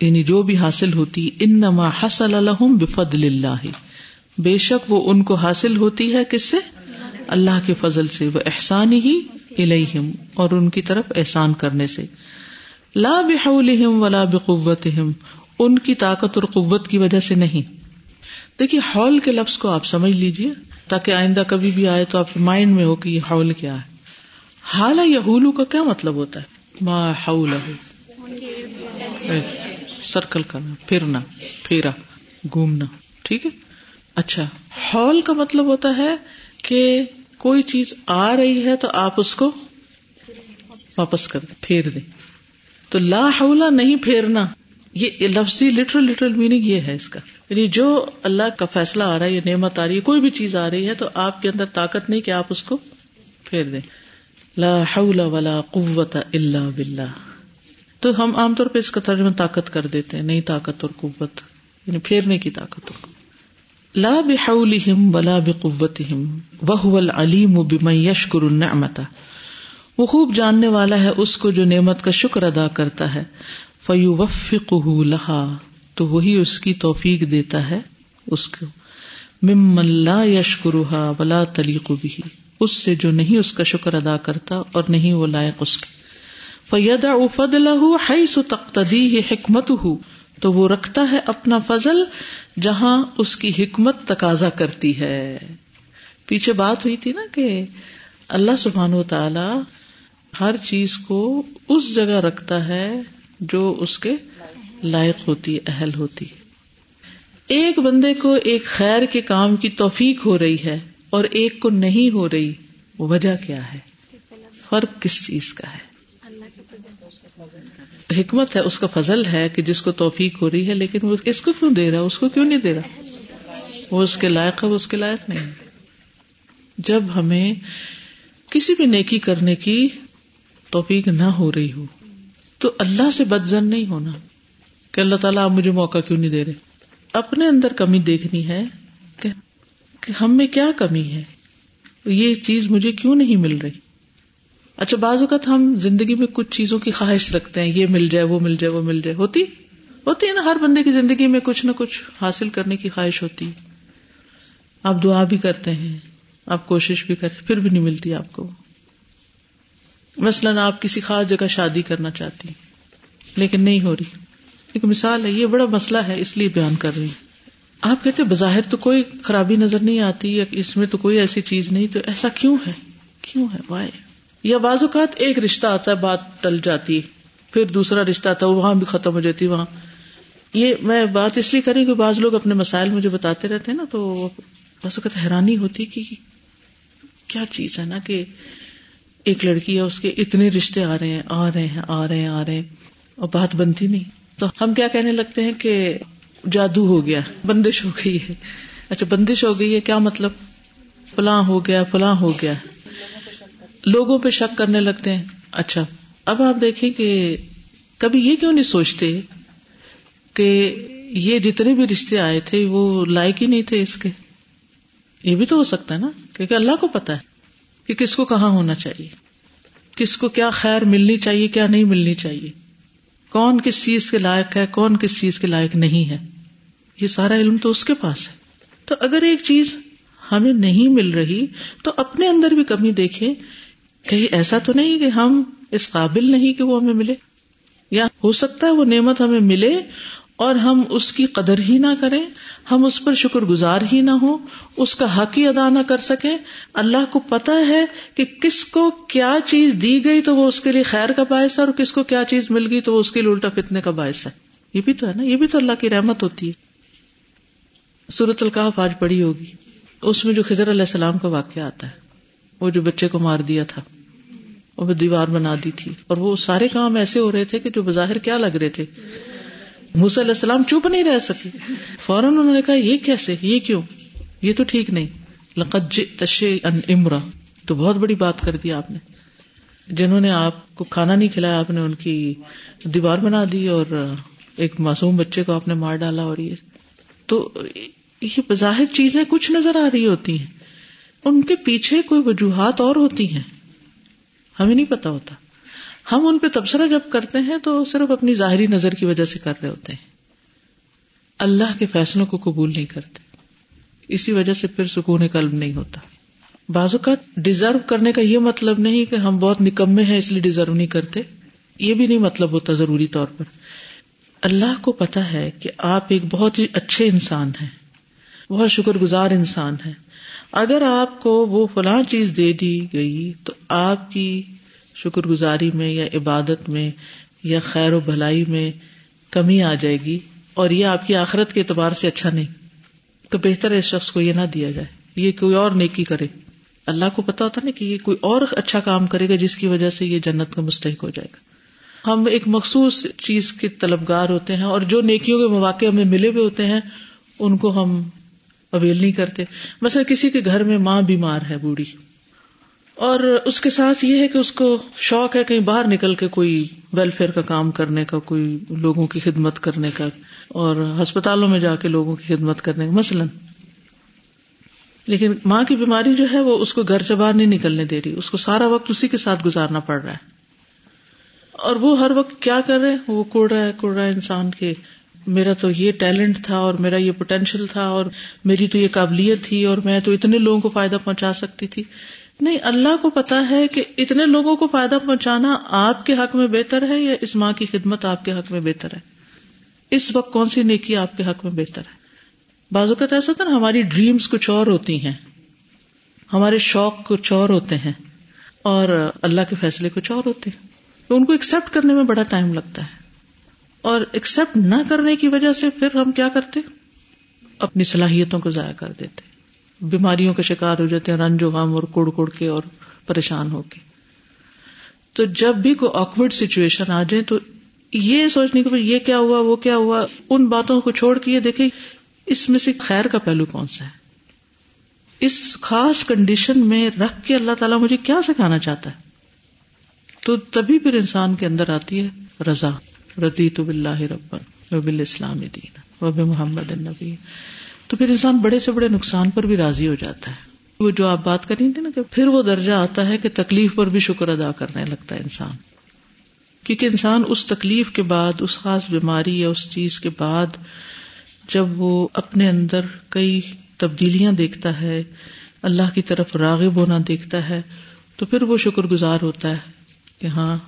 یعنی جو بھی حاصل ہوتی ان نما حسل الحم بفضل اللہ۔ بے شک وہ ان کو حاصل ہوتی ہے کس سے؟ اللہ کے فضل سے وہ احسان ہی الہم اور ان کی طرف احسان کرنے سے۔ لا بحولہم ولا بقوتہم، ان کی طاقت اور قوت کی وجہ سے نہیں۔ دیکھیے ہال کے لفظ کو آپ سمجھ لیجیے تاکہ آئندہ کبھی بھی آئے تو آپ کے مائنڈ میں ہو کہ یہ ہال کیا ہے۔ حال یہولو کا کیا مطلب ہوتا ہے؟ ما حول سرکل کرنا، پھرنا، پھیرا، گھومنا، ٹھیک ہے؟ اچھا ہال کا مطلب ہوتا ہے کہ کوئی چیز آ رہی ہے تو آپ اس کو واپس کر دیں، پھیر دیں۔ تو لا حولا نہیں پھیرنا، یہ لفظی لٹرل لٹرل میننگ یہ ہے اس کا۔ یعنی جو اللہ کا فیصلہ آ رہا ہے، یہ نعمت آ رہی ہے، کوئی بھی چیز آ رہی ہے تو آپ کے اندر طاقت نہیں کہ آپ اس کو پھیر دیں۔ لا حول ولا قوت الا باللہ۔ تو ہم عام طور پہ اس کا ترجمہ طاقت کر دیتے ہیں نہیں طاقت اور قوت یعنی پھیرنے کی طاقت۔ اور لا بحولهم ولا بقوتهم، وهو العليم بمن يشكر النعمت. وہ خوب جاننے والا ہے اس کو جو نعمت کا شکر ادا کرتا ہے فيوفقه لها تو وہی اس کی توفیق دیتا ہے اس کو. ممن لا يشكرها ولا تليق به اس سے جو نہیں اس کا شکر ادا کرتا اور نہیں وہ لائق اس کے. فيدع فضله حيث تقتضيه حکمته تو وہ رکھتا ہے اپنا فضل جہاں اس کی حکمت تقاضا کرتی ہے۔ پیچھے بات ہوئی تھی نا کہ اللہ سبحان و تعالی ہر چیز کو اس جگہ رکھتا ہے جو اس کے لائق ہوتی، اہل ہوتی۔ ایک بندے کو ایک خیر کے کام کی توفیق ہو رہی ہے اور ایک کو نہیں ہو رہی وجہ کیا ہے؟ فرق کس چیز کا ہے؟ حکمت ہے، اس کا فضل ہے کہ جس کو توفیق ہو رہی ہے، لیکن وہ اس کو کیوں دے رہا اس کو کیوں نہیں دے رہا؟ وہ اس کے لائق ہے، وہ اس کے لائق نہیں۔ جب ہمیں کسی بھی نیکی کرنے کی توفیق نہ ہو رہی ہو، تو اللہ سے بدزن نہیں ہونا کہ اللہ تعالیٰ آپ مجھے موقع کیوں نہیں دے رہے؟ اپنے اندر کمی دیکھنی ہے کہ ہم میں کیا کمی ہے؟ یہ چیز مجھے کیوں نہیں مل رہی؟ اچھا بعض اوقات ہم زندگی میں کچھ چیزوں کی خواہش رکھتے ہیں، یہ مل جائے، وہ مل جائے، وہ مل جائے، ہوتی ہوتی ہے نا، ہر بندے کی زندگی میں کچھ نہ کچھ حاصل کرنے کی خواہش ہوتی۔ ہے آپ دعا بھی کرتے ہیں، آپ کوشش بھی کرتے پھر بھی نہیں ملتی آپ کو۔ مثلاً آپ کسی خاص جگہ شادی کرنا چاہتی لیکن نہیں ہو رہی۔ ایک مثال ہے، یہ بڑا مسئلہ ہے، اس لیے بیان کر رہی آپ کہتے بظاہر تو کوئی خرابی نظر نہیں آتی، یا اس میں تو کوئی ایسی چیز نہیں، تو ایسا کیوں ہے؟ کیوں ہے؟ وائے یا بعض اوقات ایک رشتہ آتا ہے، بات ٹل جاتی، پھر دوسرا رشتہ آتا ہے وہاں بھی ختم ہو جاتی، وہاں۔ یہ میں بات اس لیے کریں کہ بعض لوگ اپنے مسائل مجھے بتاتے رہتے ہیں نا، تو بعض اوقات حیرانی ہوتی کہ کیا چیز ہے نا کہ ایک لڑکی ہے اس کے اتنے رشتے آ رہے ہیں، آ رہے ہیں، آ رہے ہیں، آ رہے ہیں، اور بات بنتی نہیں۔ تو ہم کیا کہنے لگتے ہیں کہ جادو ہو گیا، بندش ہو گئی ہے۔ اچھا بندش ہو گئی ہے، کیا مطلب؟ فلاں ہو گیا، فلاں ہو گیا۔ لوگوں پہ شک کرنے لگتے ہیں۔ اچھا اب آپ دیکھیں کہ کبھی یہ کیوں نہیں سوچتے کہ یہ جتنے بھی رشتے آئے تھے، وہ لائق ہی نہیں تھے اس کے؟ یہ بھی تو ہو سکتا ہے نا، کیونکہ اللہ کو پتا ہے کہ کس کو کہاں ہونا چاہیے، کس کو کیا خیر ملنی چاہیے، کیا نہیں ملنی چاہیے۔ کون کس چیز کے لائق ہے، کون کس چیز کے لائق نہیں ہے؟ یہ سارا علم تو اس کے پاس ہے۔ تو اگر ایک چیز ہمیں نہیں مل رہی، تو اپنے اندر بھی کمی دیکھے کہیں ایسا تو نہیں کہ ہم اس قابل نہیں کہ وہ ہمیں ملے؟ یا ہو سکتا ہے وہ نعمت ہمیں ملے اور ہم اس کی قدر ہی نہ کریں، ہم اس پر شکر گزار ہی نہ ہو اس کا حق ہی ادا نہ کر سکیں؟ اللہ کو پتا ہے کہ کس کو کیا چیز دی گئی تو وہ اس کے لیے خیر کا باعث ہے اور کس کو کیا چیز مل گئی تو وہ اس کے لیے الٹا فتنے کا باعث ہے۔ یہ بھی تو ہے نا، یہ بھی تو اللہ کی رحمت ہوتی ہے۔ سورت القاف آج پڑی ہوگی۔ اس میں جو خضر علیہ السلام کا واقعہ آتا ہے۔ وہ جو بچے کو مار دیا تھا وہ دیوار بنا دی تھی۔ اور وہ سارے کام ایسے ہو رہے تھے کہ جو بظاہر کیا لگ رہے تھے۔ موسی علیہ السلام چپ نہیں رہ سکے۔ فوراً انہوں نے کہا، یہ کیسے؟ یہ کیوں؟ یہ تو ٹھیک نہیں۔ لقد ان امرا۔ تو بہت بڑی بات کر دی آپ نے۔ جنہوں نے آپ کو کھانا نہیں کھلایا، آپ نے ان کی دیوار بنا دی اور ایک معصوم بچے کو آپ نے مار ڈالا اور یہ۔ تو یہ بظاہر چیزیں کچھ نظر آ رہی ہوتی ہیں۔ ان کے پیچھے کوئی وجوہات اور ہوتی ہیں؟ ہمیں نہیں پتا ہوتا۔ ہم ان پہ تبصرہ جب کرتے ہیں تو صرف اپنی ظاہری نظر کی وجہ سے کر رہے ہوتے ہیں۔ اللہ کے فیصلوں کو قبول نہیں کرتے۔ اسی وجہ سے پھر سکون قلب نہیں ہوتا۔ بعض اوقات ڈیزرو کرنے کا یہ مطلب نہیں کہ ہم بہت نکمے ہیں اس لیے ڈیزرو نہیں کرتے۔ یہ بھی نہیں مطلب ہوتا ضروری طور پر۔ اللہ کو پتا ہے کہ آپ ایک بہت ہی اچھے انسان ہیں۔ بہت شکر گزار انسان ہے اگر آپ کو وہ فلاں چیز دے دی گئی تو آپ کی شکر گزاری میں یا عبادت میں یا خیر و بھلائی میں کمی آ جائے گی اور یہ آپ کی آخرت کے اعتبار سے اچھا نہیں تو بہتر ہے اس شخص کو یہ نہ دیا جائے، یہ کوئی اور نیکی کرے۔ اللہ کو پتا ہوتا نا کہ یہ کوئی اور اچھا کام کرے گا جس کی وجہ سے یہ جنت کا مستحق ہو جائے گا۔ ہم ایک مخصوص چیز کے طلبگار ہوتے ہیں اور جو نیکیوں کے مواقع ہمیں ملے ہوئے ہوتے ہیں، ان کو ہم اویل نہیں کرتے۔ مثلا کسی کے گھر میں ماں بیمار ہے، بوڑھی۔ اور اس کے ساتھ یہ ہے کہ اس کو شوق ہے کہیں باہر نکل کے کوئی ویلفیئر کا کام کرنے کا، کوئی لوگوں کی خدمت کرنے کا اور ہسپتالوں میں جا کے لوگوں کی خدمت کرنے کا، مثلاً۔ لیکن ماں کی بیماری جو ہے وہ اس کو گھر سے باہر نہیں نکلنے دے رہی، اس کو سارا وقت اسی کے ساتھ گزارنا پڑ رہا ہے۔ اور وہ ہر وقت کیا کر رہے وہ کوڑ رہا ہے، کوڑ رہا ہے انسان کے۔ میرا تو یہ ٹیلنٹ تھا اور میرا یہ پوٹینشیل تھا اور میری تو یہ قابلیت تھی اور میں تو اتنے لوگوں کو فائدہ پہنچا سکتی تھی۔ نہیں، اللہ کو پتا ہے کہ اتنے لوگوں کو فائدہ پہنچانا آپ کے حق میں بہتر ہے یا اس ماں کی خدمت آپ کے حق میں بہتر ہے؟ اس وقت کون سی نیکی آپ کے حق میں بہتر ہے؟ بازو کا ایسا ہوتا نا، ہماری ڈریمس کچھ اور ہوتی ہیں، ہمارے شوق کچھ اور ہوتے ہیں اور اللہ کے فیصلے کچھ اور ہوتے ہیں۔ تو ان کو ایکسپٹ کرنے میں بڑا ٹائم لگتا ہے۔ اور ایکسپٹ نہ کرنے کی وجہ سے پھر ہم کیا کرتے؟ اپنی صلاحیتوں کو ضائع کر دیتے۔ بیماریوں کے شکار ہو جاتے ہیں، رنج و غم اور کڑ کڑ کے اور پریشان ہو کے۔ تو جب بھی کوئی آکورڈ سچویشن آ جائے تو یہ سوچنے کے یہ کیا ہوا، وہ کیا ہوا، ان باتوں کو چھوڑ کے یہ دیکھے اس میں سے خیر کا پہلو کون سا ہے؟ اس خاص کنڈیشن میں رکھ کے اللہ تعالیٰ مجھے کیا سکھانا چاہتا ہے؟ تو تبھی پھر انسان کے اندر آتی ہے رضا۔ رضی تو بلّہ ربن وب اسلام دین وب محمد النبی۔ تو پھر انسان بڑے سے بڑے نقصان پر بھی راضی ہو جاتا ہے۔ وہ جو آپ بات کر رہی تھی نا کہ پھر وہ درجہ آتا ہے کہ تکلیف پر بھی شکر ادا کرنے لگتا ہے انسان۔ کیونکہ انسان اس تکلیف کے بعد، اس خاص بیماری یا اس چیز کے بعد جب وہ اپنے اندر کئی تبدیلیاں دیکھتا ہے، اللہ کی طرف راغب ہونا دیکھتا ہے، تو پھر وہ شکر گزار ہوتا ہے کہ ہاں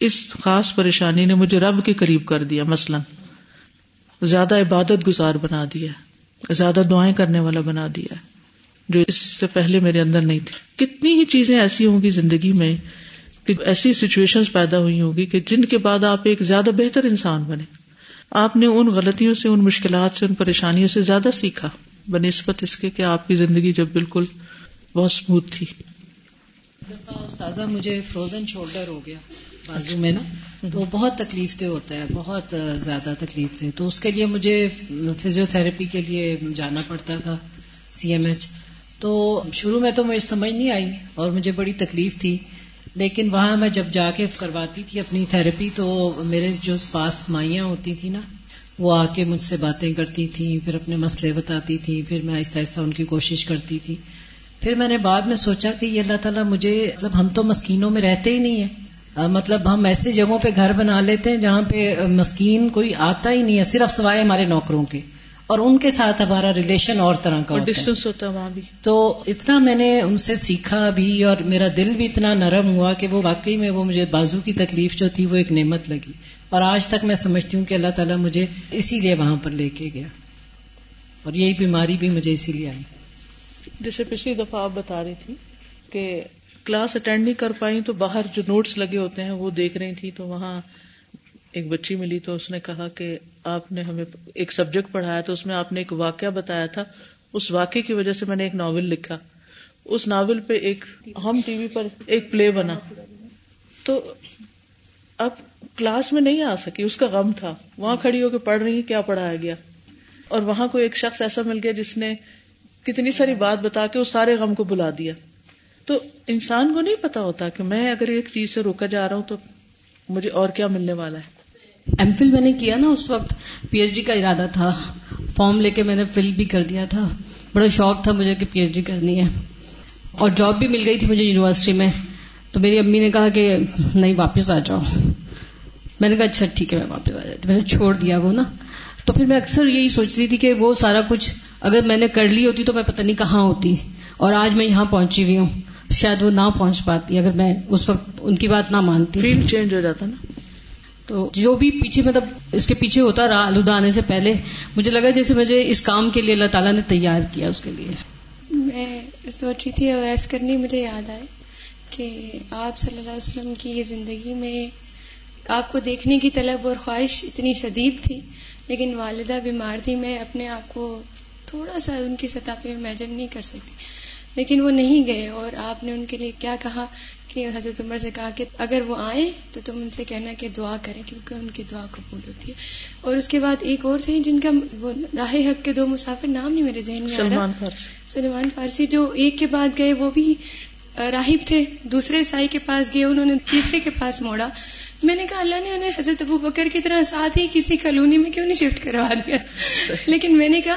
اس خاص پریشانی نے مجھے رب کے قریب کر دیا، مثلاً زیادہ عبادت گزار بنا دیا، زیادہ دعائیں کرنے والا بنا دیا، جو اس سے پہلے میرے اندر نہیں تھی۔ کتنی ہی چیزیں ایسی ہوں گی زندگی میں کہ ایسی سچویشن پیدا ہوئی ہوگی کہ جن کے بعد آپ ایک زیادہ بہتر انسان بنے۔ آپ نے ان غلطیوں سے، ان مشکلات سے، ان پریشانیوں سے زیادہ سیکھا بہ نسبت اس کے کہ آپ کی زندگی جب بالکل بہت اسموتھ تھی۔ استاذہ، مجھے فروزن شولڈر ہو گیا۔ بازو میں نا، تو بہت تکلیف دہ ہوتا ہے، بہت زیادہ تکلیف دہ۔ تو اس کے لیے مجھے فزیو تھراپی کے لیے جانا پڑتا تھا سی ایم ایچ تو شروع میں تو مجھے سمجھ نہیں آئی اور مجھے بڑی تکلیف تھی، لیکن وہاں میں جب جا کے کرواتی تھی اپنی تھراپی تو میرے جو پاس مائیاں ہوتی تھی نا، وہ آ کے مجھ سے باتیں کرتی تھیں، پھر اپنے مسئلے بتاتی تھیں، پھر میں آہستہ آہستہ ان کی کوشش کرتی تھی۔ پھر میں نے بعد میں سوچا کہ یہ اللہ تعالیٰ مجھے مطلب ہم تو مسکینوں میں رہتے ہی نہیں ہیں۔ مطلب ہم ایسے جگہوں پہ گھر بنا لیتے ہیں جہاں پہ مسکین کوئی آتا ہی نہیں ہے صرف سوائے ہمارے نوکروں کے۔ اور ان کے ساتھ ہمارا ریلیشن اور طرح کا ڈسٹینس ہوتا ہے وہاں بھی۔ تو اتنا میں نے ان سے سیکھا بھی اور میرا دل بھی اتنا نرم ہوا کہ وہ واقعی میں وہ مجھے بازو کی تکلیف جو تھی وہ ایک نعمت لگی۔ اور آج تک میں سمجھتی ہوں کہ اللہ تعالیٰ مجھے اسی لیے وہاں پر لے کے گیا۔ اور یہی بیماری بھی مجھے اسی لیے آئی۔ جیسے پچھلی دفعہ آپ بتا رہی تھی کہ کلاس اٹینڈ نہیں کر پائی تو باہر جو نوٹس لگے ہوتے ہیں وہ دیکھ رہی تھی تو وہاں ایک بچی ملی تو اس نے کہا کہ آپ نے ہمیں ایک سبجیکٹ پڑھایا تو اس میں آپ نے ایک واقعہ بتایا تھا۔ اس واقعے کی وجہ سے میں نے ایک ناول لکھا۔ اس ناول پہ ایک ہم ٹی وی پر ایک پلے بنا۔ تو اب کلاس میں نہیں آ سکی، اس کا غم تھا۔ وہاں کھڑی ہو کے پڑھ رہی کیا پڑھایا گیا؟ اور وہاں کو ایک شخص ایسا مل گیا جس نے کتنی ساری بات بتا کے اس سارے غم کو بلا دیا۔ تو انسان کو نہیں پتا ہوتا کہ میں اگر ایک چیز سے روکا جا رہا ہوں تو مجھے اور کیا ملنے والا ہے؟ ایم فل میں نے کیا نا اس وقت، پی ایچ ڈی کا ارادہ تھا۔ فارم لے کے میں نے فل بھی کر دیا تھا۔ بڑا شوق تھا مجھے کہ پی ایچ ڈی کرنی ہے۔ اور جاب بھی مل گئی تھی مجھے یونیورسٹی میں۔ تو میری امی نے کہا کہ نہیں، واپس آ جاؤ۔ میں نے کہا اچھا ٹھیک ہے، میں واپس آ جاتی میں نے چھوڑ دیا وہ نا۔ تو پھر میں اکثر یہی سوچتی تھی کہ وہ سارا کچھ اگر میں نے کر لی ہوتی تو میں پتہ نہیں کہاں ہوتی۔ اور آج میں یہاں پہنچی ہوئی ہوں۔ شاید وہ نہ پہنچ پاتی اگر میں اس وقت ان کی بات نہ مانتی۔ فیلڈ چینج ہو جاتا نا؟ تو جو بھی پیچھے مطلب اس کے پیچھے ہوتا رہا آلودہ آنے سے پہلے مجھے لگا جیسے مجھے اس کام کے لیے اللہ تعالیٰ نے تیار کیا اس کے لیے۔ میں سوچ رہی تھی اویس کرنی مجھے یاد آئے کہ آپ صلی اللہ علیہ وسلم کی یہ زندگی میں آپ کو دیکھنے کی طلب اور خواہش اتنی شدید تھی لیکن والدہ بیمار تھی میں اپنے آپ کو تھوڑا سا ان کی سطح پہ امیجن نہیں کر سکتی۔ لیکن وہ نہیں گئے اور آپ نے ان کے لیے کیا کہا کہ حضرت عمر سے کہا کہ اگر وہ آئیں تو تم ان سے کہنا کہ دعا کریں کیونکہ ان کی دعا قبول ہوتی ہے۔ اور اس کے بعد ایک اور تھے جن کا وہ راہ حق کے دو مسافر نام نہیں میرے ذہن میں سلمان فارسی۔ سلمان فارسی جو ایک کے بعد گئے وہ بھی راہب تھے۔ دوسرے سائی کے پاس گئے انہوں نے تیسرے کے پاس موڑا۔ میں نے کہا اللہ نے انہیں حضرت ابو بکر کی طرح ساتھ ہی کسی کالونی میں کیوں نہیں شفٹ کروا دیا؟ لیکن میں نے کہا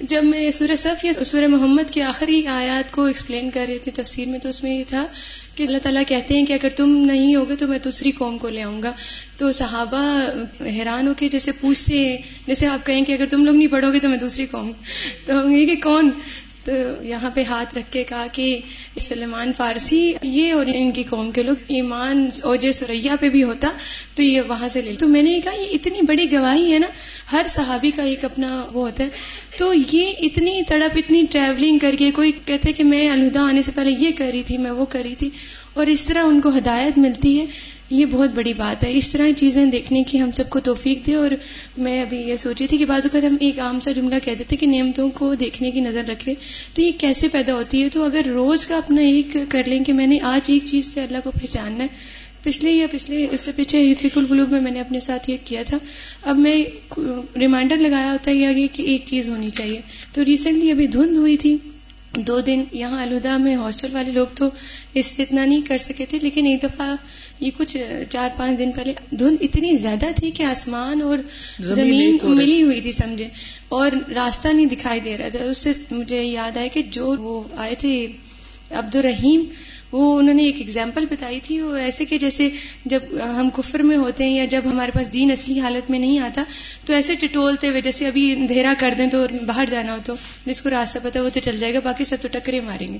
جب میں سورہ صف یا سورہ محمد کی آخری آیات کو ایکسپلین کر رہی تھی، تفسیر میں، تو اس میں یہ تھا کہ اللہ تعالیٰ کہتے ہیں کہ اگر تم نہیں ہوگے تو میں دوسری قوم کو لے آؤں گا۔ تو صحابہ حیران ہو کے جیسے پوچھتے ہیں، جیسے آپ کہیں کہ اگر تم لوگ نہیں پڑھو گے تو میں دوسری قوم۔ تو ہم یہ کہ کون؟ تو یہاں پہ ہاتھ رکھ کے کہا کہ سلمان فارسی، یہ اور ان کی قوم کے لوگ، ایمان اوجے سریا پہ بھی ہوتا، تو یہ وہاں سے لے تو میں نے کہا، یہ اتنی بڑی گواہی ہے نا، ہر صحابی کا ایک اپنا وہ ہوتا ہے۔ تو یہ اتنی تڑپ، اتنی ٹریولنگ کر کے، کوئی کہتے کہ میں الہدا آنے سے پہلے یہ کر رہی تھی، میں وہ کر رہی تھی، اور اس طرح ان کو ہدایت ملتی ہے۔ یہ بہت بڑی بات ہے۔ اس طرح چیزیں دیکھنے کی ہم سب کو توفیق دے اور میں ابھی یہ سوچی تھی کہ بعض اوقات ہم ایک عام سا جملہ کہہ دیتے کہ نعمتوں کو دیکھنے کی نظر رکھے۔ تو یہ کیسے پیدا ہوتی ہے؟ تو اگر روز کا اپنا ایک کر لیں کہ میں نے آج ایک چیز سے اللہ کو پہچاننا ہے، پچھلے یا پچھلے، اس سے پیچھے فک القلوب میں میں نے اپنے ساتھ یہ کیا تھا۔ اب میں ریمائنڈر لگایا ہوتا ہے آگے کہ ایک چیز ہونی چاہیے۔ تو ریسنٹلی ابھی دھند ہوئی تھی۔ دو دن یہاں آلودہ میں ہاسٹل والے لوگ تو اس سے اتنا نہیں کر سکے تھے لیکن ایک دفعہ یہ کچھ چار پانچ دن پہلے دھند اتنی زیادہ تھی کہ آسمان اور زمین ملی ہوئی تھی سمجھے؟ اور راستہ نہیں دکھائی دے رہا۔ تھا اس سے مجھے یاد آیا کہ جو وہ آئے تھے عبد الرحیم وہ انہوں نے ایک ایگزامپل بتائی تھی، وہ ایسے کہ جیسے جب ہم کفر میں ہوتے ہیں یا جب ہمارے پاس دین اصلی حالت میں نہیں آتا، تو ایسے ٹٹولتے ہوئے، جیسے ابھی اندھیرا کر دیں تو باہر جانا ہو تو جس کو راستہ پتا وہ تو چل جائے گا، باقی سب تو ٹکرے ماریں گے۔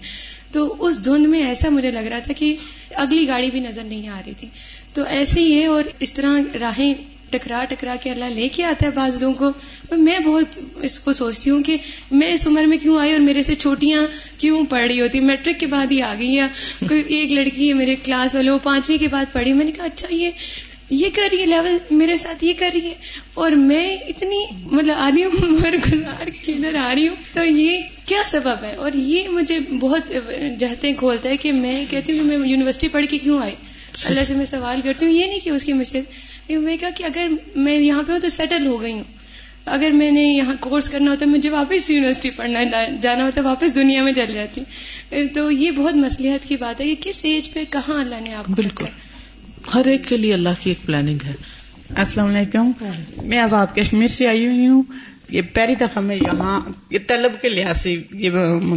تو اس دھند میں ایسا مجھے لگ رہا تھا کہ اگلی گاڑی بھی نظر نہیں آ رہی تھی۔ تو ایسے ہی ہے اور اس طرح راہیں ٹکرا ٹکرا کے اللہ لے کے آتا ہے بعض لوگوں کو۔ میں بہت اس کو سوچتی ہوں کہ میں اس عمر میں کیوں آئی اور میرے سے چھوٹیاں کیوں پڑھ رہی ہوتی؟ میٹرک کے بعد ہی آ گئی یا کوئی ایک لڑکی ہے میرے کلاس والے، وہ پانچویں کے بعد پڑھی۔ میں نے کہا اچھا یہ یہ کر رہی ہے، لیول میرے ساتھ یہ کر رہی ہے۔ اور میں اتنی مطلب آدھی عمر گزار کے ادھر آ رہی ہوں۔ تو یہ کیا سبب ہے؟ اور یہ مجھے بہت جہتے کھولتا ہے کہ میں کہتی ہوں کہ میں یونیورسٹی پڑھ کے کیوں آئی؟ اللہ سے میں سوال کرتی ہوں، یہ نہیں کہ اس کی مشکل میں کہا کہ اگر میں یہاں پہ ہوں تو سیٹل ہو گئی ہوں اگر میں نے یہاں کورس کرنا ہوتا مجھے واپس یونیورسٹی پڑھنا جانا ہوتا واپس دنیا میں چل جاتی تو یہ بہت مسلحت کی بات ہے کہ کس ایج پہ کہاں اللہ نے آپ بالکل ہر ایک کے لیے اللہ کی ایک پلاننگ ہے۔ السلام علیکم۔ میں آزاد کشمیر سے آئی ہوئی ہوں۔ یہ پہلی دفعہ میں یہاں یہ طلب کے لحاظ سے یہ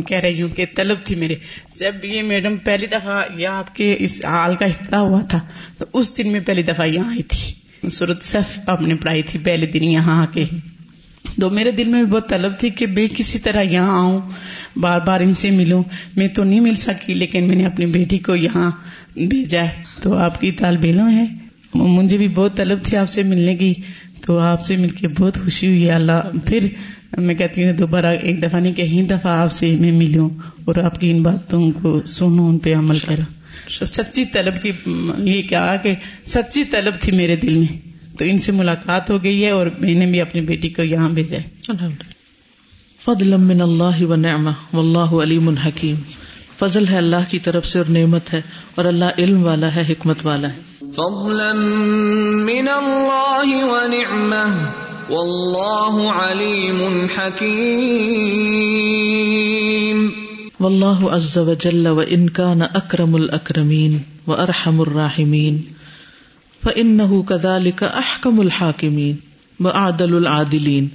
کہہ رہی ہوں کہ طلب تھی میرے۔ جب یہ میڈم پہلی دفعہ یہ آپ کے اس حال کا افتتاح ہوا تھا تو اس دن میں پہلی دفعہ یہاں آئی تھی۔ سورت صف آپ نے پڑھائی تھی پہلے دن یہاں آ کے۔ تو میرے دل میں بھی بہت طلب تھی کہ میں کسی طرح یہاں آؤں، بار بار ان سے ملوں۔ میں تو نہیں مل سکی، لیکن میں نے اپنی بیٹی کو یہاں بھیجا ہے۔ تو آپ کی طالب علم ہے مجھے بھی بہت طلب تھی آپ سے ملنے کی۔ تو آپ سے مل کے بہت خوشی ہوئی اللہ۔ پھر میں کہتی ہوں، دوبارہ ایک دفعہ نہیں کہیں دفعہ آپ سے میں ملوں اور آپ کی ان باتوں کو سنوں، ان پہ عمل کروں۔ سچی طلب کی یہ کیا کہ سچی طلب تھی میرے دل میں۔ تو ان سے ملاقات ہو گئی ہے اور میں نے بھی اپنی بیٹی کو یہاں بھیجا فضل من اللہ و نعمہ۔ واللہ علیم الحکیم فضل ہے اللہ کی طرف سے اور نعمت ہے اور اللہ علم والا ہے حکمت والا ہے۔ فضلا من اللہ ونعمه واللہ علیم حکیم۔ واللہ عز وجل وان كان اکرم الاکرمین وارحم الراحمین فانه كذلك احکم الحاکمین وعدل العادلین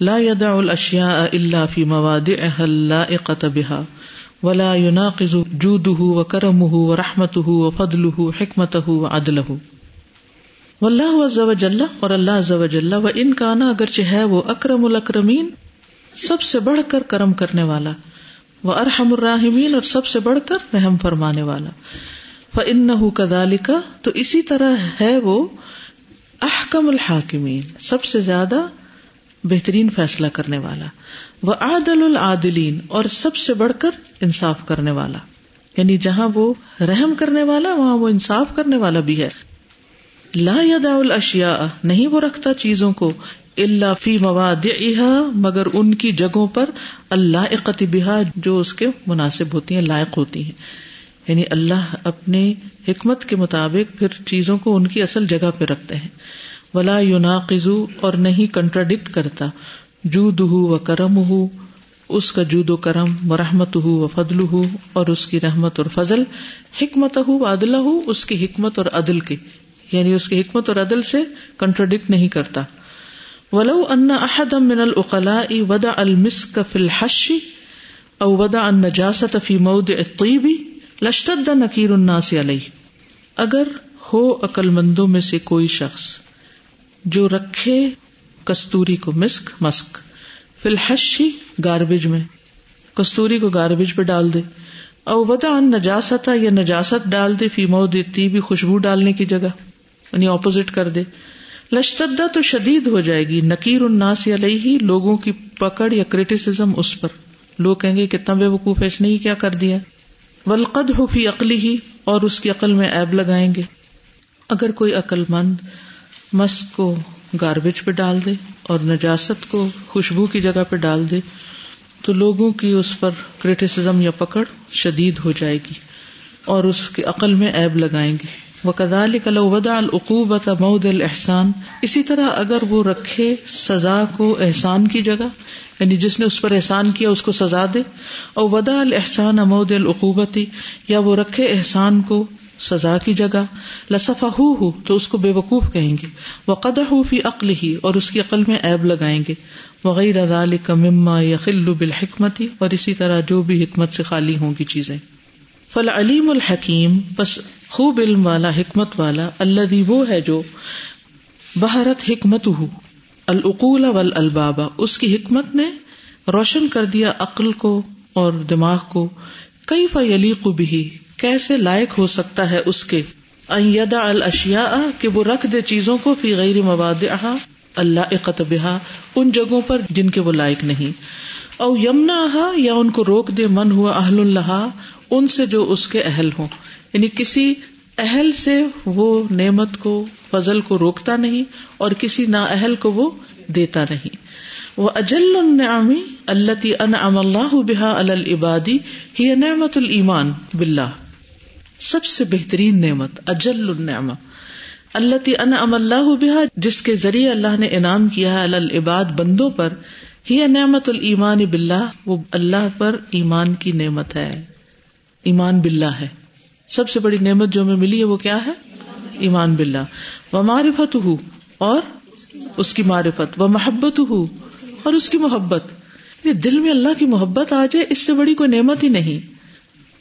لا يدع الاشیاء الا في موادعها اللائقة بها ولا يناقض جوده وكرمه ورحمته وفضله حکمته وعدله واللہ عز وجل اور اللہ عز وجل و ان کانا اگرچہ ہے وہ اکرم الاکرمین سب سے بڑھ کر کرم کرنے والا وہ ارحم الراحمین اور سب سے بڑھ کر رحم فرمانے والا۔ فَإِنَّهُ كَذَلِكَ، تو اسی طرح ہے وہ احکم الحاکمین، سب سے زیادہ بہترین فیصلہ کرنے والا۔ وہ عادل العادلین، اور سب سے بڑھ کر انصاف کرنے والا۔ یعنی جہاں وہ رحم کرنے والا، وہاں وہ انصاف کرنے والا بھی ہے۔ لا یدا الاشیاء نہیں وہ رکھتا چیزوں کو۔ اللہ فی مواد مگر ان کی جگہوں پر اللہ بہا، جو اس کے مناسب ہوتی ہیں، لائق ہوتی ہیں۔ یعنی اللہ اپنے حکمت کے مطابق پھر چیزوں کو ان کی اصل جگہ پہ رکھتے ہیں۔ ولا یوناقزو اور نہیں کنٹراڈکٹ کرتا۔ جود ہو و کرم ہو اس کا جود و کرم، و رحمت ہو و فضل ہو اور اس کی رحمت اور فضل۔ حکمت ہو عدل ہو اس کی حکمت اور عدل کی یعنی اس کی حکمت اور عدل سے کنٹراڈکٹ نہیں کرتا۔ ولو ان احد من العقلاء ودا المسك في الحش او ودا النجاسه في موضع الطيب لاشتد نكير الناس عليه. اگر ہو عقل مندوں میں سے کوئی شخص جو رکھے کستوری کو مسک مسک، فی الحشی گاربیج میں، کستوری کو گاربیج پہ ڈال دے، او ودا ان نجاست یا نجاست ڈال دے فی مود بھی خوشبو ڈالنے کی جگہ یعنی اپوزٹ کر دے لشتدا تو شدید ہو جائے گی۔ نکیر الناس علیہ ہی لوگوں کی پکڑ یا کریٹیسم اس پر۔ لوگ کہیں گے کتنا بے وقوف ہے، اس نے کیا کر دیا؟ ولقد ہو فی عقلی ہی اور اس کی عقل میں ایب لگائیں گے۔ اگر کوئی عقل مند مسک کو گاربیج پہ ڈال دے اور نجاست کو خوشبو کی جگہ پہ ڈال دے، تو لوگوں کی اس پر کریٹیسم یا پکڑ شدید ہو جائے گی اور اس کی عقل میں ایب لگائیں گے۔ وہ کدال ودا العقوبت مود الحسان اسی طرح اگر وہ رکھے سزا کو احسان کی جگہ یعنی جس نے اس پر احسان کیا اس کو سزا دے۔ اور ودا الحسان امود العقوبتی یا وہ رکھے احسان کو سزا کی جگہ۔ لسفا ہو ہو تو اس کو بے وقوف کہیں گے۔ وہ قدر ہو فی عقل ہی اور اس کی عقل میں ایب لگائیں گے۔ وغیرہ کا مما یا بالحکمتی اور اسی طرح جو بھی حکمت سے خالی ہوں گی چیزیں۔ فل علیم الحکیم بس خوب علم والا، حکمت والا اللہ وہ ہے جو بہارت حکمت ہو العقول ول البابا اس کی حکمت نے روشن کر دیا عقل کو اور دماغ کو۔ کئی فلی بھی کیسے لائق ہو سکتا ہے اس کے؟ ایدا الشیا کہ وہ رکھ دے چیزوں کو فی غیر مواد اللہ بہا، ان جگہوں پر جن کے وہ لائق نہیں۔ او یمنا یا ان کو روک دے، من ہوا اہل اللہ ان سے جو اس کے اہل ہوں۔ یعنی کسی اہل سے وہ نعمت کو، فضل کو روکتا نہیں اور کسی نا اہل کو وہ دیتا نہیں۔ وہ اجل النعمی اللہ ان اللہ بحا العبادی ہی نعمت المان بلّہ سب سے بہترین نعمت اجل النعمہ اللہ ان ام اللہ بحا جس کے ذریعے اللہ نے انعام کیا ہے العباد بندوں پر، ہی نعمت المان بلّہ وہ اللہ پر ایمان کی نعمت ہے۔ ایمان بلّہ ہے۔ سب سے بڑی نعمت جو ہمیں ملی ہے وہ کیا ہے؟ ایمان بلّہ وہ معرفت ہو اور اس کی معرفت۔ وہ محبت ہو اور اس کی محبت۔ یہ دل میں اللہ کی محبت آ جائے، اس سے بڑی کوئی نعمت ہی نہیں۔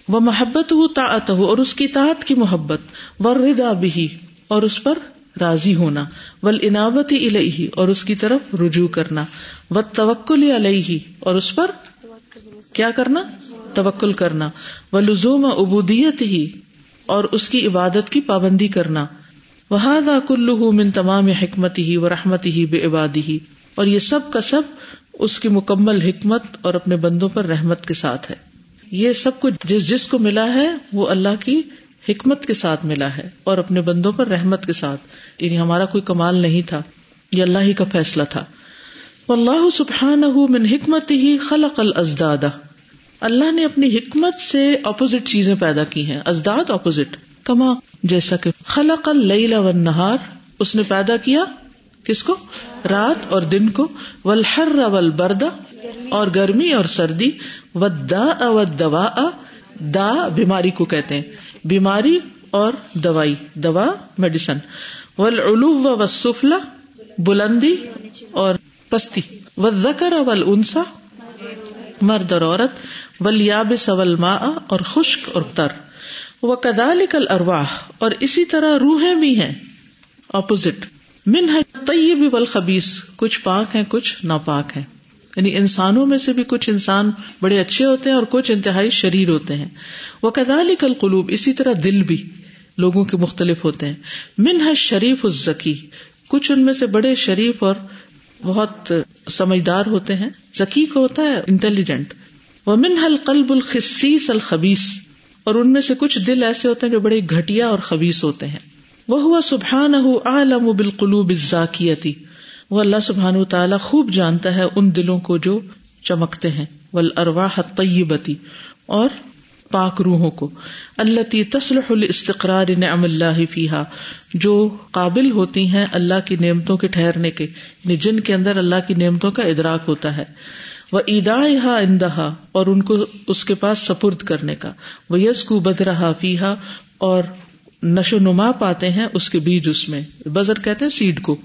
وہ محبت ہو تا ہو اور اس کی تعت کی محبت۔ و ردا بھی اور اس پر راضی ہونا۔ ول انعبت الہی اور اس کی طرف رجوع کرنا۔ و توکل علیہ، اور اس پر کیا کرنا؟ توکل کرنا و لزوم ابودیت ہی اور اس کی عبادت کی پابندی کرنا۔ وہادا کلو من تمام حکمت ہی و رحمت ہی بے عبادی ہی اور یہ سب کا سب اس کی مکمل حکمت اور اپنے بندوں پر رحمت کے ساتھ ہے۔ یہ سب کچھ جس جس کو ملا ہے، وہ اللہ کی حکمت کے ساتھ ملا ہے اور اپنے بندوں پر رحمت کے ساتھ۔ یعنی ہمارا کوئی کمال نہیں تھا، یہ اللہ ہی کا فیصلہ تھا۔ اللہ سبحان من حکمت ہی خلق الزداد اللہ نے اپنی حکمت سے اپوزٹ چیزیں پیدا کی ہیں، ازداد اپوزٹ کما، جیسا کہ خلق و نہار اس نے پیدا کیا کس کو؟ رات اور دن کو. ولحر ول بردا اور گرمی اور سردی. و دا دا بیماری کو کہتے ہیں. بیماری اور دوائی، دوا میڈیسن ولعلو و سفلا بلندی اور پستی. و زکر اول انسا مرد اور عورت ولیاب سول ما اور خشک اور تر۔ وہ کدال کل ارواہ اور اسی طرح روحیں بھی ہیں۔ اپوزٹ من ہے طیب والخبیث کچھ پاک ہیں، کچھ ناپاک ہیں۔ یعنی انسانوں میں سے بھی کچھ انسان بڑے اچھے ہوتے ہیں اور کچھ انتہائی شریر ہوتے ہیں۔ وہ کدال کل قلوب اسی طرح دل بھی لوگوں کے مختلف ہوتے ہیں۔ من ہے شریف الزکی کچھ ان میں سے بڑے شریف اور بہت سمجھدار ہوتے ہیں۔ ذکی کو ہوتا ہے انٹیلیجنٹ وہ من حل قلب الخصیص الخبیس اور ان میں سے کچھ دل ایسے ہوتے ہیں جو بڑے گھٹیا اور خبیص ہوتے ہیں۔ وہ ہوا سبحان عالم بالقلوب الزاکیتی وہ اللہ سبحان تعالیٰ خوب جانتا ہے ان دلوں کو جو چمکتے ہیں۔ ول ارواہ طیبتی اور پاک روحوں کو اللہ تسلح الاستقرار نعم اللہ فیحا جو قابل ہوتی ہیں اللہ کی نعمتوں کے ٹھہرنے کے یعنی جن کے اندر اللہ کی نعمتوں کا ادراک ہوتا ہے۔ وہ ادا اندہا، اور ان کو اس کے پاس سپرد کرنے کا۔ وہ یس کو بد رہا فیحا اور نشو نما پاتے ہیں اس کے بیج اس میں۔ بزر کہتے ہیں سیڈ کو۔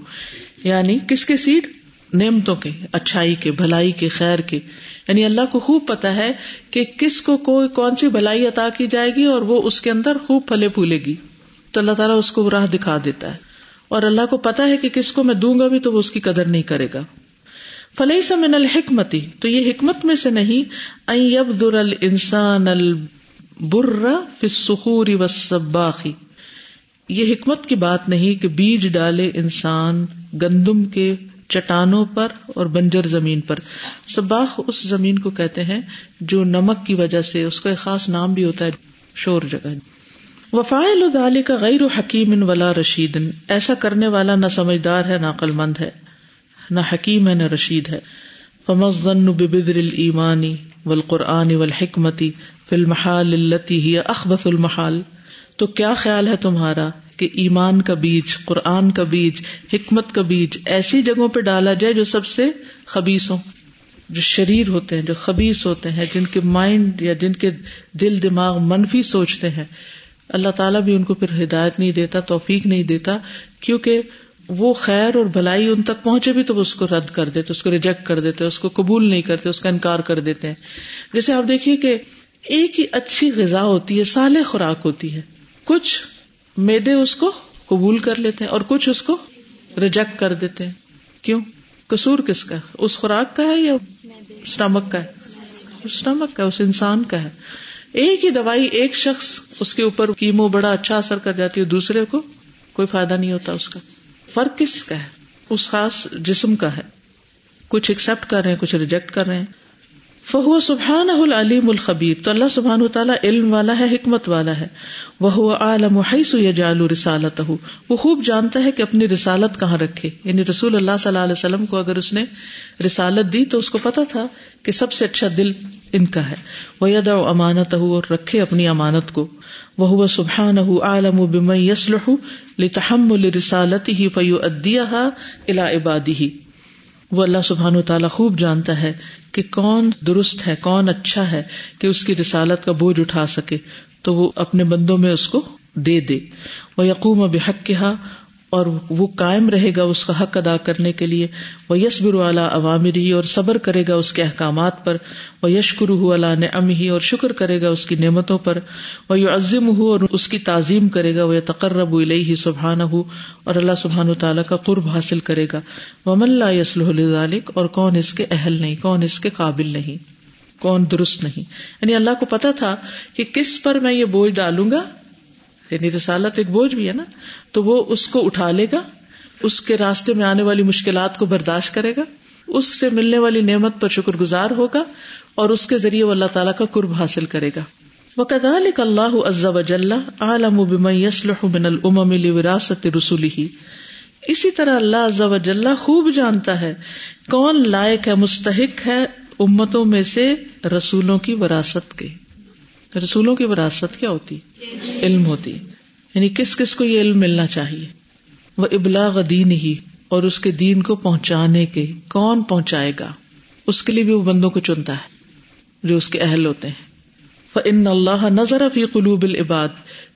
یعنی کس کے سیڈ؟ نعمتوں کے، اچھائی کے، بھلائی کے، خیر کے۔ یعنی اللہ کو خوب پتا ہے کہ کس کو کوئی کون سی بھلائی عطا کی جائے گی اور وہ اس کے اندر خوب پھلے پھولے گی۔ تو اللہ تعالیٰ اس کو راہ دکھا دیتا ہے۔ اور اللہ کو پتا ہے کہ کس کو میں دوں گا بھی تو وہ اس کی قدر نہیں کرے گا۔ فلح سا من الحکمتی تو یہ حکمت میں سے نہیں در انسان البر فسخوری و سباخی یہ حکمت کی بات نہیں کہ بیج ڈالے انسان گندم کے چٹانوں پر اور بنجر زمین پر۔ سباخ اس زمین کو کہتے ہیں جو نمک کی وجہ سے، اس کا ایک خاص نام بھی ہوتا ہے، شور جگہ۔ وفائل ادال کا غیر حکیم ولا رشید۔ ایسا کرنے والا نہ سمجھدار ہے، نہ عقل مند ہے۔ نہ حکیم ہے، نہ رشید ہے۔ فمزن ببدر المانی و القرآن و الحکمتی فلمحال التی ہی اخبف المحال۔ تو کیا خیال ہے تمہارا؟ کہ ایمان کا بیج، قرآن کا بیج، حکمت کا بیج ایسی جگہوں پہ ڈالا جائے جو سب سے خبیص ہو جو شریر ہوتے ہیں، جو خبیص ہوتے ہیں، جن کے مائنڈ یا جن کے دل، دماغ منفی سوچتے ہیں۔ اللہ تعالیٰ بھی ان کو پھر ہدایت نہیں دیتا، توفیق نہیں دیتا، کیونکہ وہ خیر اور بھلائی ان تک پہنچے بھی تو وہ اس کو رد کر دیتے، اس کو ریجیکٹ کر دیتے، اس کو قبول نہیں کرتے، اس کا انکار کر دیتے ہیں۔ جیسے آپ دیکھیے کہ ایک ہی اچھی غذا ہوتی ہے سال خوراک ہوتی ہے۔ کچھ میدے اس کو قبول کر لیتے ہیں اور کچھ اس کو ریجیکٹ کر دیتے ہیں۔ کیوں؟ کسور کس کا اس خوراک کا ہے یا اسٹمک کا ہے؟ اسٹمک کا اس انسان کا ہے۔ ایک ہی دوائی ایک شخص اس کے اوپر کیمو بڑا اچھا اثر کر جاتی ہے، دوسرے کو کوئی فائدہ نہیں ہوتا اس کا۔ فرق کس کا ہے؟ اس خاص جسم کا ہے۔ کچھ ایکسپٹ کر رہے ہیں، کچھ ریجیکٹ کر رہے ہیں۔ فہو سبحان العلیم الخبیر، تو اللہ سبحان تعالیٰ علم والا ہے، حکمت والا ہے۔ وہ عالم حیث یجعل رسالت وہ خوب جانتا ہے کہ اپنی رسالت کہاں رکھے۔ یعنی رسول اللہ صلی اللہ علیہ وسلم کو اگر اس نے رسالت دی تو اس کو پتا تھا کہ سب سے اچھا دل ان کا ہے۔ وہ ید امانت اور رکھے اپنی امانت کو۔ وہ سبحان عالم و بم یسلح لتحم رسالت ہی فیو ادیا الا عبادی وہ اللہ سبحان و تعالیٰ خوب جانتا ہے کہ کون درست ہے، کون اچھا ہے کہ اس کی رسالت کا بوجھ اٹھا سکے تو وہ اپنے بندوں میں اس کو دے دے۔ وہ یقوم بحق کہا اور وہ قائم رہے گا اس کا حق ادا کرنے کے لیے۔ وہ یسبر والا عوامری اور صبر کرے گا اس کے احکامات پر۔ وہ یشکر ہو اللہ نے ام ہی اور شکر کرے گا اس کی نعمتوں پر۔ وہ یو عظم ہو اور اس کی تعظیم کرے گا۔ وہ تقرب الہی سبحان ہو اور اللہ سبحان و تعالیٰ کا قرب حاصل کرے گا۔ وہ ملا یسل اور کون اس کے اہل نہیں، کون اس کے قابل نہیں، کون درست نہیں۔ یعنی اللہ کو پتا تھا کہ کس پر میں یہ بوجھ ڈالوں گا۔ یعنی رسالت ایک بوجھ بھی ہے نا، تو وہ اس کو اٹھا لے گا، اس کے راستے میں آنے والی مشکلات کو برداشت کرے گا، اس سے ملنے والی نعمت پر شکر گزار ہوگا اور اس کے ذریعے وہ اللہ تعالیٰ کا قرب حاصل کرے گا۔ وہ کدالک اللہ عز وجل عالم بم یسلح من الامم لوراثت رسوله اسی طرح اللہ عز وجل خوب جانتا ہے کون لائق ہے، مستحق ہے امتوں میں سے رسولوں کی وراثت کے۔ رسولوں کی وراثت کیا ہوتی؟ علم ہوتی۔ یعنی کس کس کو یہ علم ملنا چاہیے؟ وہ ابلاغ دین ہی اور اس کے دین کو پہنچانے کے کون پہنچائے گا؟ اس کے لیے بھی وہ بندوں کو چنتا ہے جو اس کے اہل ہوتے ہیں۔ ان اللہ نظر فی قلوب العباد،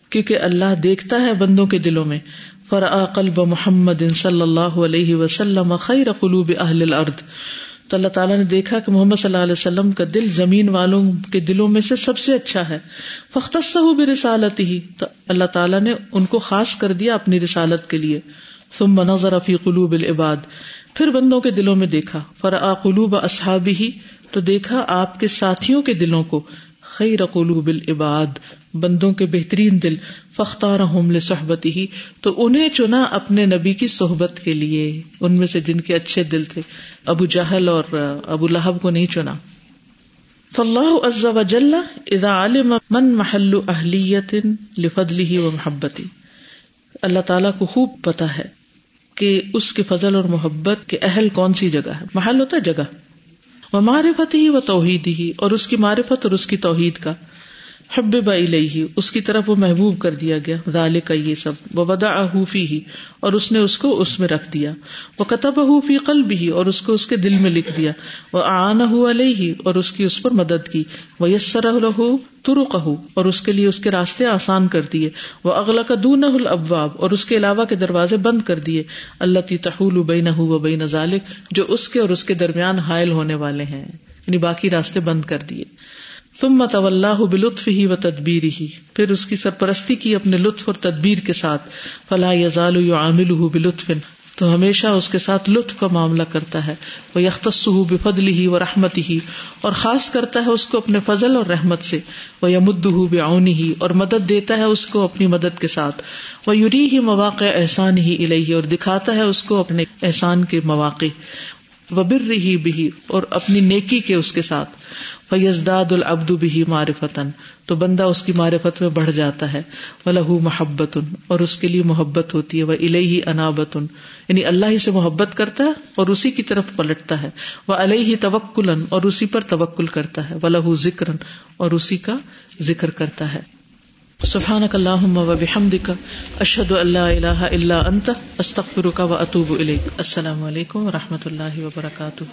کیونکہ اللہ دیکھتا ہے بندوں کے دلوں میں۔ فرآ قلب محمد صلی اللہ علیہ وسلم خیر قلوب اہل الارض تو اللہ تعالیٰ نے دیکھا کہ محمد صلی اللہ علیہ وسلم کا دل زمین والوں کے دلوں میں سے سب سے اچھا ہے۔ فختص بھی رسالت ہی۔ تو اللہ تعالیٰ نے ان کو خاص کر دیا اپنی رسالت کے لیے۔ ثم نظر فی قلوب العباد۔ پھر بندوں کے دلوں میں دیکھا۔ فرآ قلوب اصحابی ہی تو دیکھا آپ کے ساتھیوں کے دلوں کو۔ خیر قلوب العباد، بندوں کے بہترین دل فختار صحبت ہی تو انہیں چنا اپنے نبی کی صحبت کے لیے۔ ان میں سے جن کے اچھے دل تھے، ابو جہل اور ابو لہب کو نہیں چنا۔ فلاح عز وجل اذا علم من محل اہلیت لفضله ومحبتی اللہ تعالیٰ کو خوب پتا ہے کہ اس کے فضل اور محبت کے اہل کون سی جگہ ہے؟ محل ہوتا ہے جگہ۔ وہ معرفت ہی وہ توحید ہی اور اس کی معرفت اور اس کی توحید کا۔ حب ہی اس کی طرف وہ محبوب کر دیا گیا۔ دال کا یہ سب۔ وہ ودا احوفی ہی اور اس نے اس کو اس میں رکھ دیا۔ وہ کتب احوفی قلب ہی اور اس کو اس کے دل میں لکھ دیا۔ وہ آن علیہ، اور اس کی اس پر مدد کی۔ وہ یسر ترق اور اس کے لیے اس کے راستے آسان کر دیے۔ وہ اگلا کا دون الابواب اور اس کے علاوہ کے دروازے بند کر دیے۔ اللہ تی تحول بین و بین ذالک، جو اس کے اور اس کے درمیان حائل ہونے والے ہیں۔ یعنی باقی راستے بند کر دیے۔ تم مت اللہ بلطف ہی و تدبیر ہی پھر اس کی سرپرستی کی اپنے لطف اور تدبیر کے ساتھ فلاح یزال عامل بلطف، تو ہمیشہ اس کے ساتھ لطف کا معاملہ کرتا ہے وہ یختص بفضل ہی و رحمت ہی اور خاص کرتا ہے اس کو اپنے فضل اور رحمت سے وہ یمد بعونی ہی اور مدد دیتا ہے اس کو اپنی مدد کے ساتھ وہ یوری ہی مواقع احسان ہی الہی اور دکھاتا ہے اس کو اپنے احسان کے مواقع وبر رہی بھی اور اپنی نیکی کے اس کے ساتھ۔ فیزداد العبد بھی معرفتن تو بندہ اس کی معرفت میں بڑھ جاتا ہے۔ وہ لہو محبت۔ اور اس کے لیے محبت ہوتی ہے۔ وہ الہی انابت یعنی اللہ ہی سے محبت کرتا ہے اور اسی کی طرف پلٹتا ہے۔ وہ علیہ توکل اور اسی پر توکل کرتا ہے۔ وہ لہو ذکر اور اسی کا ذکر کرتا ہے۔ سبحانك اللهم وبحمدك اشهد ان لا اله الا انت۔ استغفرك واتوب اليك السلام علیکم و رحمۃ اللہ وبرکاتہ۔